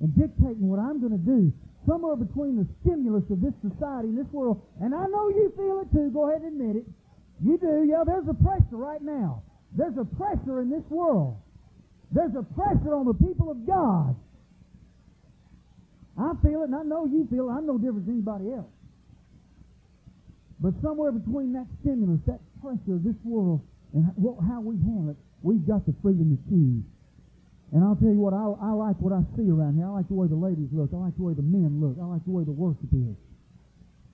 and dictating what I'm going to do. Somewhere between the stimulus of this society and this world, and I know you feel it too. Go ahead and admit it. You do. Yeah, there's a pressure right now. There's a pressure in this world. There's a pressure on the people of God. I feel it, and I know you feel it. I'm no different than anybody else. But somewhere between that stimulus, that pressure of this world, and how, we handle it, we've got the freedom to choose. And I'll tell you what, I, I like what I see around here. I like the way the ladies look. I like the way the men look. I like the way the worship is.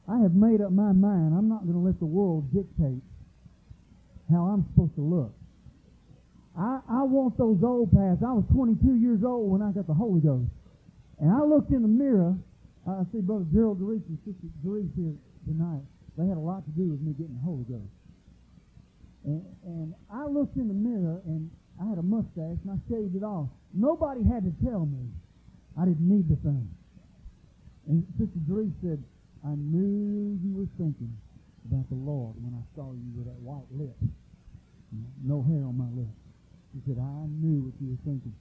I have made up my mind. I'm not going to let the world dictate how I'm supposed to look. I, I want those old paths. I was 22 years old when I got the Holy Ghost. And I looked in the mirror. I see Brother Gerald DeReese and Sister DeReese here tonight. They had a lot to do with me getting the Holy Ghost. And, and I looked in the mirror, and I had a mustache, and I shaved it off. Nobody had to tell me I didn't need the thing. And Sister DeReese said, I knew you were thinking about the Lord when I saw you with that white lip. No hair on my lip. She said, I knew what you were thinking.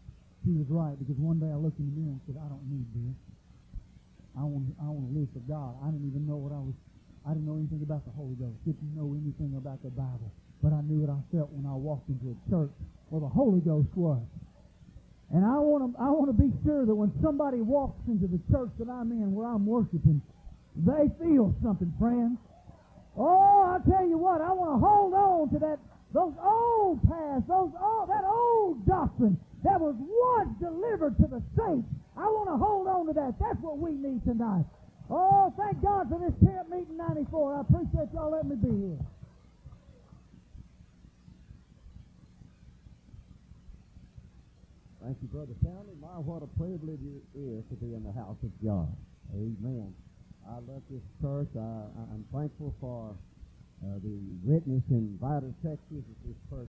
She was right because one day I looked in the mirror and said, I don't need this. I want I want to live for God. I didn't even know what I was. I didn't know anything about the Holy Ghost. Didn't know anything about the Bible. But I knew what I felt when I walked into a church where the Holy Ghost was. And I want to I want to be sure that when somebody walks into the church that I'm in, where I'm worshiping, they feel something, friends. Oh, I tell you what, I want to hold on to that those old paths, those old, that old doctrine that was once delivered to the saints. I want to hold on to that. That's what we need tonight. Oh, thank God for this camp meeting 94. I appreciate y'all letting me be here. Thank you, Brother County. My, what a privilege it is to be in the house of God. Amen. I love this church. I, I'm thankful for uh, the witness in Vidor, Texas that this church